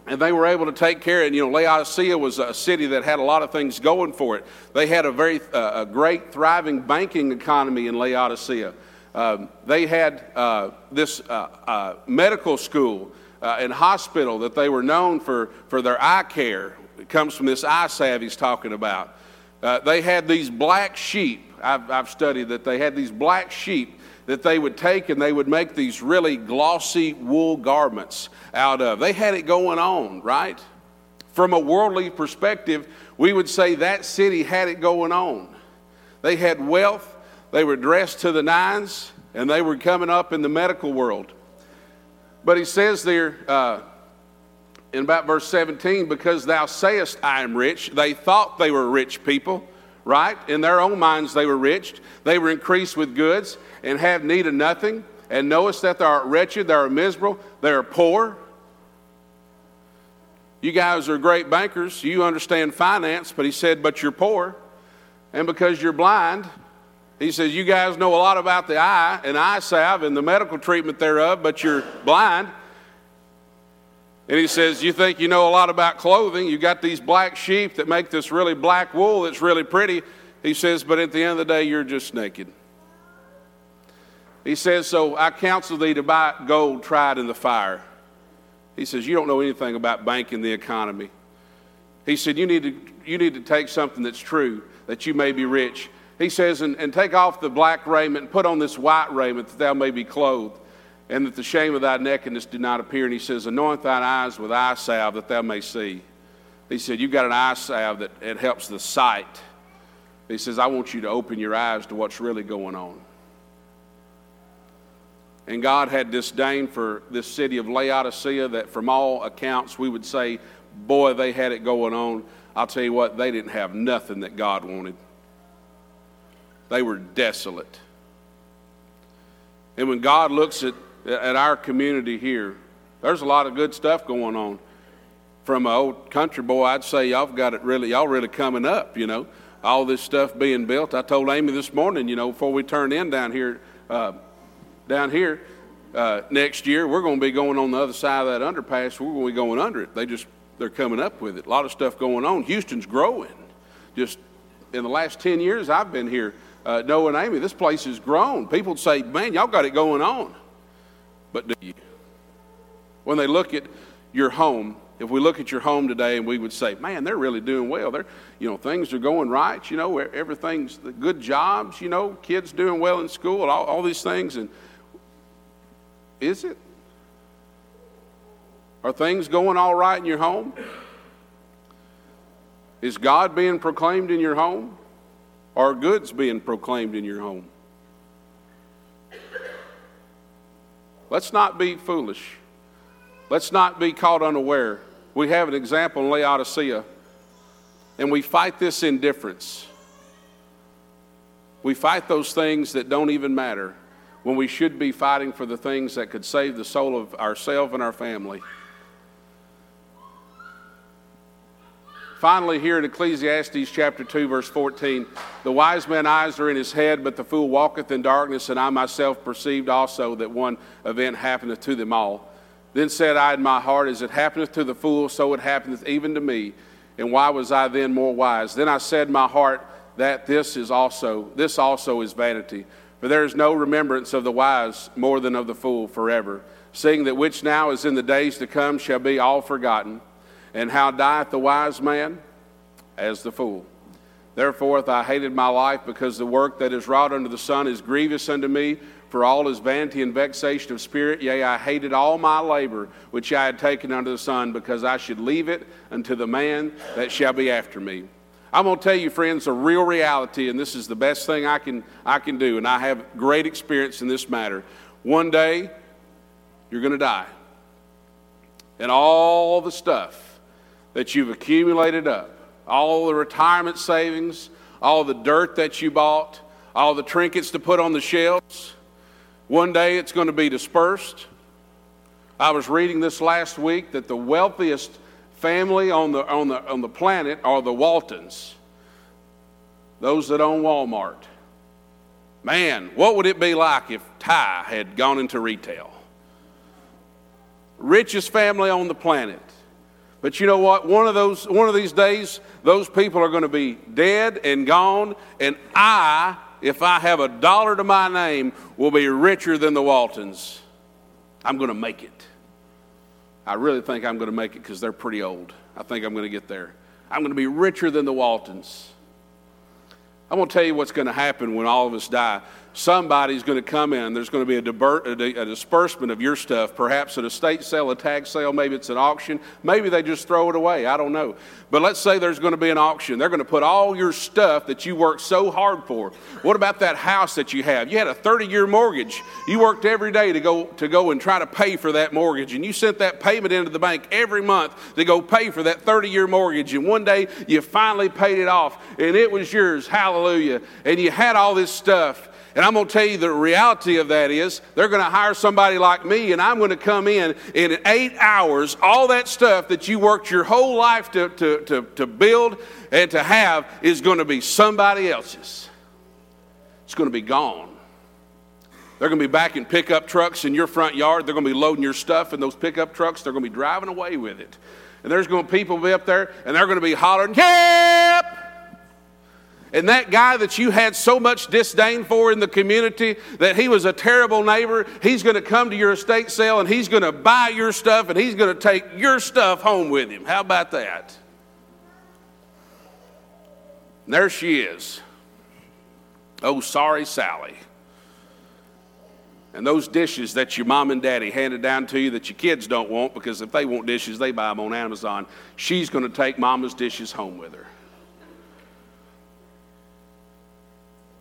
and they were able to take care And. You know, Laodicea was a city that had a lot of things going for it. They had a very uh, a great, thriving banking economy in Laodicea. Um, they had uh, this uh, uh medical school uh, and hospital that they were known for, for their eye care. It comes from this eye salve he's talking about. Uh, they had these black sheep. I've, I've studied that they had these black sheep that they would take and they would make these really glossy wool garments out of. They had it going on, right? From a worldly perspective, we would say that city had it going on. They had wealth, they were dressed to the nines, and they were coming up in the medical world. But he says there uh, in about verse 17, because thou sayest, I am rich, they thought they were rich people, right? In their own minds, they were rich. They were increased with goods and have need of nothing, and knowest that they are wretched, they are miserable, they are poor. You guys are great bankers, you understand finance, but he said, but you're poor. And because you're blind, he says, you guys know a lot about the eye and eye salve and the medical treatment thereof, but you're blind. And he says, You think you know a lot about clothing? You got these black sheep that make this really black wool that's really pretty. He says, But at the end of the day, you're just naked. He says, So I counsel thee to buy gold tried in the fire. He says, You don't know anything about banking the economy. He said, You need to, you need to take something that's true, that you may be rich. he says, and, and take off the black raiment and put on this white raiment that thou may be clothed, and that the shame of thy nakedness do not appear. And he says, Anoint thine eyes with eye salve that thou may see. He said, You've got an eye salve that it helps the sight. He says, I want you to open your eyes to what's really going on. And God had disdain for this city of Laodicea that, from all accounts, we would say, boy, they had it going on. I'll tell you what, they didn't have nothing that God wanted. They were desolate. And when God looks at, at our community here, there's a lot of good stuff going on. From an old country boy, I'd say y'all got it really, y'all really coming up, you know. All this stuff being built. I told Amy this morning, you know, before we turned in down here, uh, down here uh, next year, we're going to be going on the other side of that underpass. We're going to be going under it. They just they're coming up with it. A lot of stuff going on. Houston's growing. Just in the last 10 years I've been here, uh, Noah and Amy, this place has grown. People say, man, y'all got it going on. But do you? When they look at your home, if we look at your home today and we would say, man, they're really doing well. They're, you know, things are going right. You know, everything's good jobs. You know, kids doing well in school. All, all these things. And is it? Are things going all right in your home? Is God being proclaimed in your home? Are goods being proclaimed in your home? Let's not be foolish. Let's not be caught unaware. We have an example in Laodicea, and we fight this indifference. We fight those things that don't even matter when we should be fighting for the things that could save the soul of ourselves and our family. Finally, here in Ecclesiastes chapter 2, verse 14, the wise man's eyes are in his head, but the fool walketh in darkness, and I myself perceived also that one event happeneth to them all. Then said I in my heart, As it happeneth to the fool, so it happeneth even to me. And why was I then more wise? Then I said in my heart, that this is also this also is vanity. For there is no remembrance of the wise more than of the fool forever, seeing that which now is in the days to come shall be all forgotten. And how dieth the wise man? As the fool. Therefore, I hated my life because the work that is wrought under the sun is grievous unto me, for all is vanity and vexation of spirit. Yea, I hated all my labor which I had taken under the sun, because I should leave it unto the man that shall be after me. I'm going to tell you, friends, a real reality, and this is the best thing I can, I can do, and I have great experience in this matter. One day, you're going to die. And all the stuff that you've accumulated up, all the retirement savings, all the dirt that you bought, all the trinkets to put on the shelves. One day it's going to be dispersed. I was reading this last week that the wealthiest family on the, on the, on the planet are the Waltons, those that own Walmart. Man, what would it be like if Ty had gone into retail? Richest family on the planet. But you know what? One of those one of these days, those people are going to be dead and gone, and I, if I have a dollar to my name, will be richer than the Waltons. I'm going to make it. I really think I'm going to make it because they're pretty old. I think I'm going to get there. I'm going to be richer than the Waltons. I'm going to tell you what's going to happen when all of us die somebody's going to come in. There's going to be a, a, disbursement of your stuff, perhaps at a state sale, a tag sale, maybe it's an auction. Maybe they just throw it away. I don't know. But let's say there's going to be an auction. They're going to put all your stuff that you worked so hard for. What about that house that you have? You had a 30 year mortgage. You worked every day to go, to go and try to pay for that mortgage. And you sent that payment into the bank every month to go pay for that 30 year mortgage. And one day you finally paid it off and it was yours. Hallelujah. And you had all this stuff and I'm going to tell you the reality of that is they're going to hire somebody like me, and I'm going to come in in eight hours, all that stuff that you worked your whole life to, to, to, to build and to have is going to be somebody else's. It's going to be gone. They're going to be back in pickup trucks in your front yard. They're going to be loading your stuff in those pickup trucks. They're going to be driving away with it. And there's going to be people be up there, and they're going to be hollering, Yep! And that guy that you had so much disdain for in the community, that he was a terrible neighbor, he's going to come to your estate sale and he's going to buy your stuff and he's going to take your stuff home with him. How about that? And there she is. Oh, sorry, Sally. And those dishes that your mom and daddy handed down to you that your kids don't want, because if they want dishes, they buy them on Amazon, she's going to take mama's dishes home with her.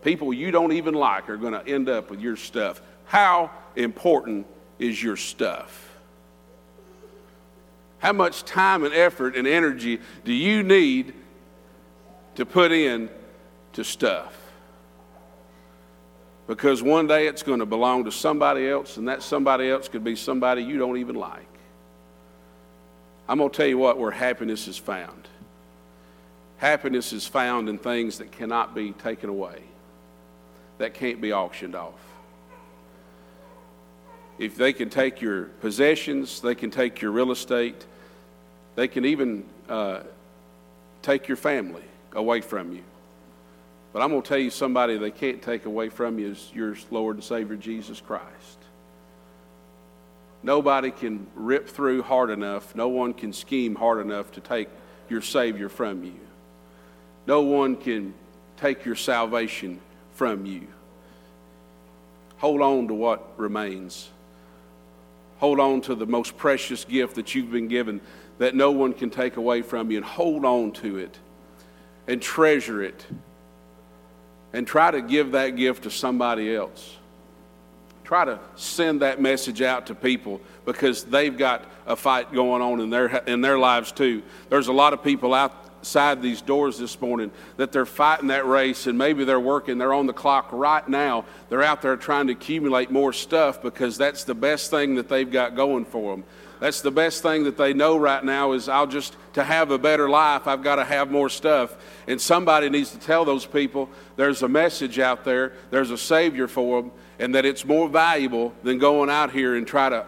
People you don't even like are going to end up with your stuff. How important is your stuff? How much time and effort and energy do you need to put in to stuff? Because one day it's going to belong to somebody else, and that somebody else could be somebody you don't even like. I'm going to tell you what, where happiness is found. Happiness is found in things that cannot be taken away, that can't be auctioned off. If they can take your possessions, they can take your real estate, they can even uh, take your family away from you. But I'm going to tell you somebody they can't take away from you is your Lord and Savior Jesus Christ. Nobody can rip through hard enough, no one can scheme hard enough to take your Savior from you. No one can take your salvation from you. Hold on to what remains. Hold on to the most precious gift that you've been given that no one can take away from you and hold on to it and treasure it and try to give that gift to somebody else. Try to send that message out to people because they've got a fight going on in their, in their lives too. There's a lot of people outside these doors this morning that they're fighting that race and maybe they're working, they're on the clock right now. They're out there trying to accumulate more stuff because that's the best thing that they've got going for them. That's the best thing that they know right now is I'll just, to have a better life, I've got to have more stuff. And somebody needs to tell those people there's a message out there, there's a Savior for them, and that it's more valuable than going out here and try to,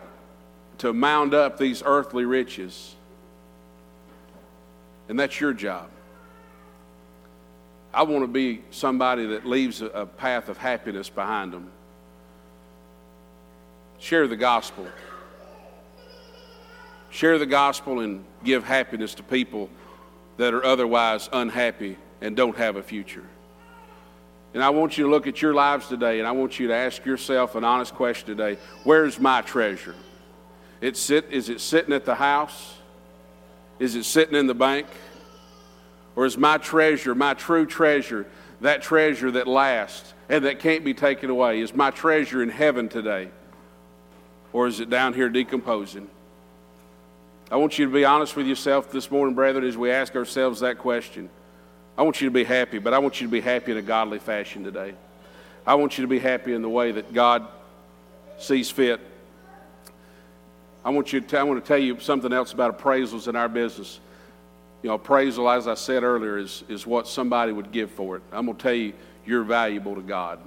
to mound up these earthly riches. And that's your job. I want to be somebody that leaves a path of happiness behind them. Share the gospel. Share the gospel and give happiness to people that are otherwise unhappy and don't have a future. And I want you to look at your lives today and I want you to ask yourself an honest question today Where's my treasure? It sit, is it sitting at the house? Is it sitting in the bank? Or is my treasure, my true treasure, that treasure that lasts and that can't be taken away? Is my treasure in heaven today? Or is it down here decomposing? I want you to be honest with yourself this morning, brethren, as we ask ourselves that question. I want you to be happy, but I want you to be happy in a godly fashion today. I want you to be happy in the way that God sees fit. I want you to I want to tell you something else about appraisals in our business. You know, appraisal, as I said earlier, is, is what somebody would give for it. I'm going to tell you, you're valuable to God.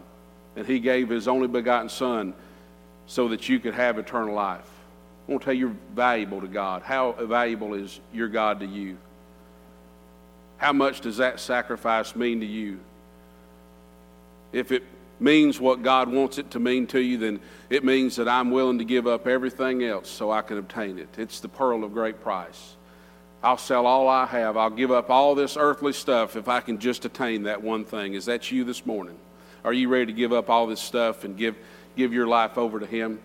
And He gave His only begotten Son so that you could have eternal life. I want to tell you, you're valuable to God. How valuable is your God to you? How much does that sacrifice mean to you? If it means what God wants it to mean to you, then it means that I'm willing to give up everything else so I can obtain it. It's the pearl of great price. I'll sell all I have. I'll give up all this earthly stuff if I can just attain that one thing. Is that you this morning? Are you ready to give up all this stuff and give, give your life over to Him?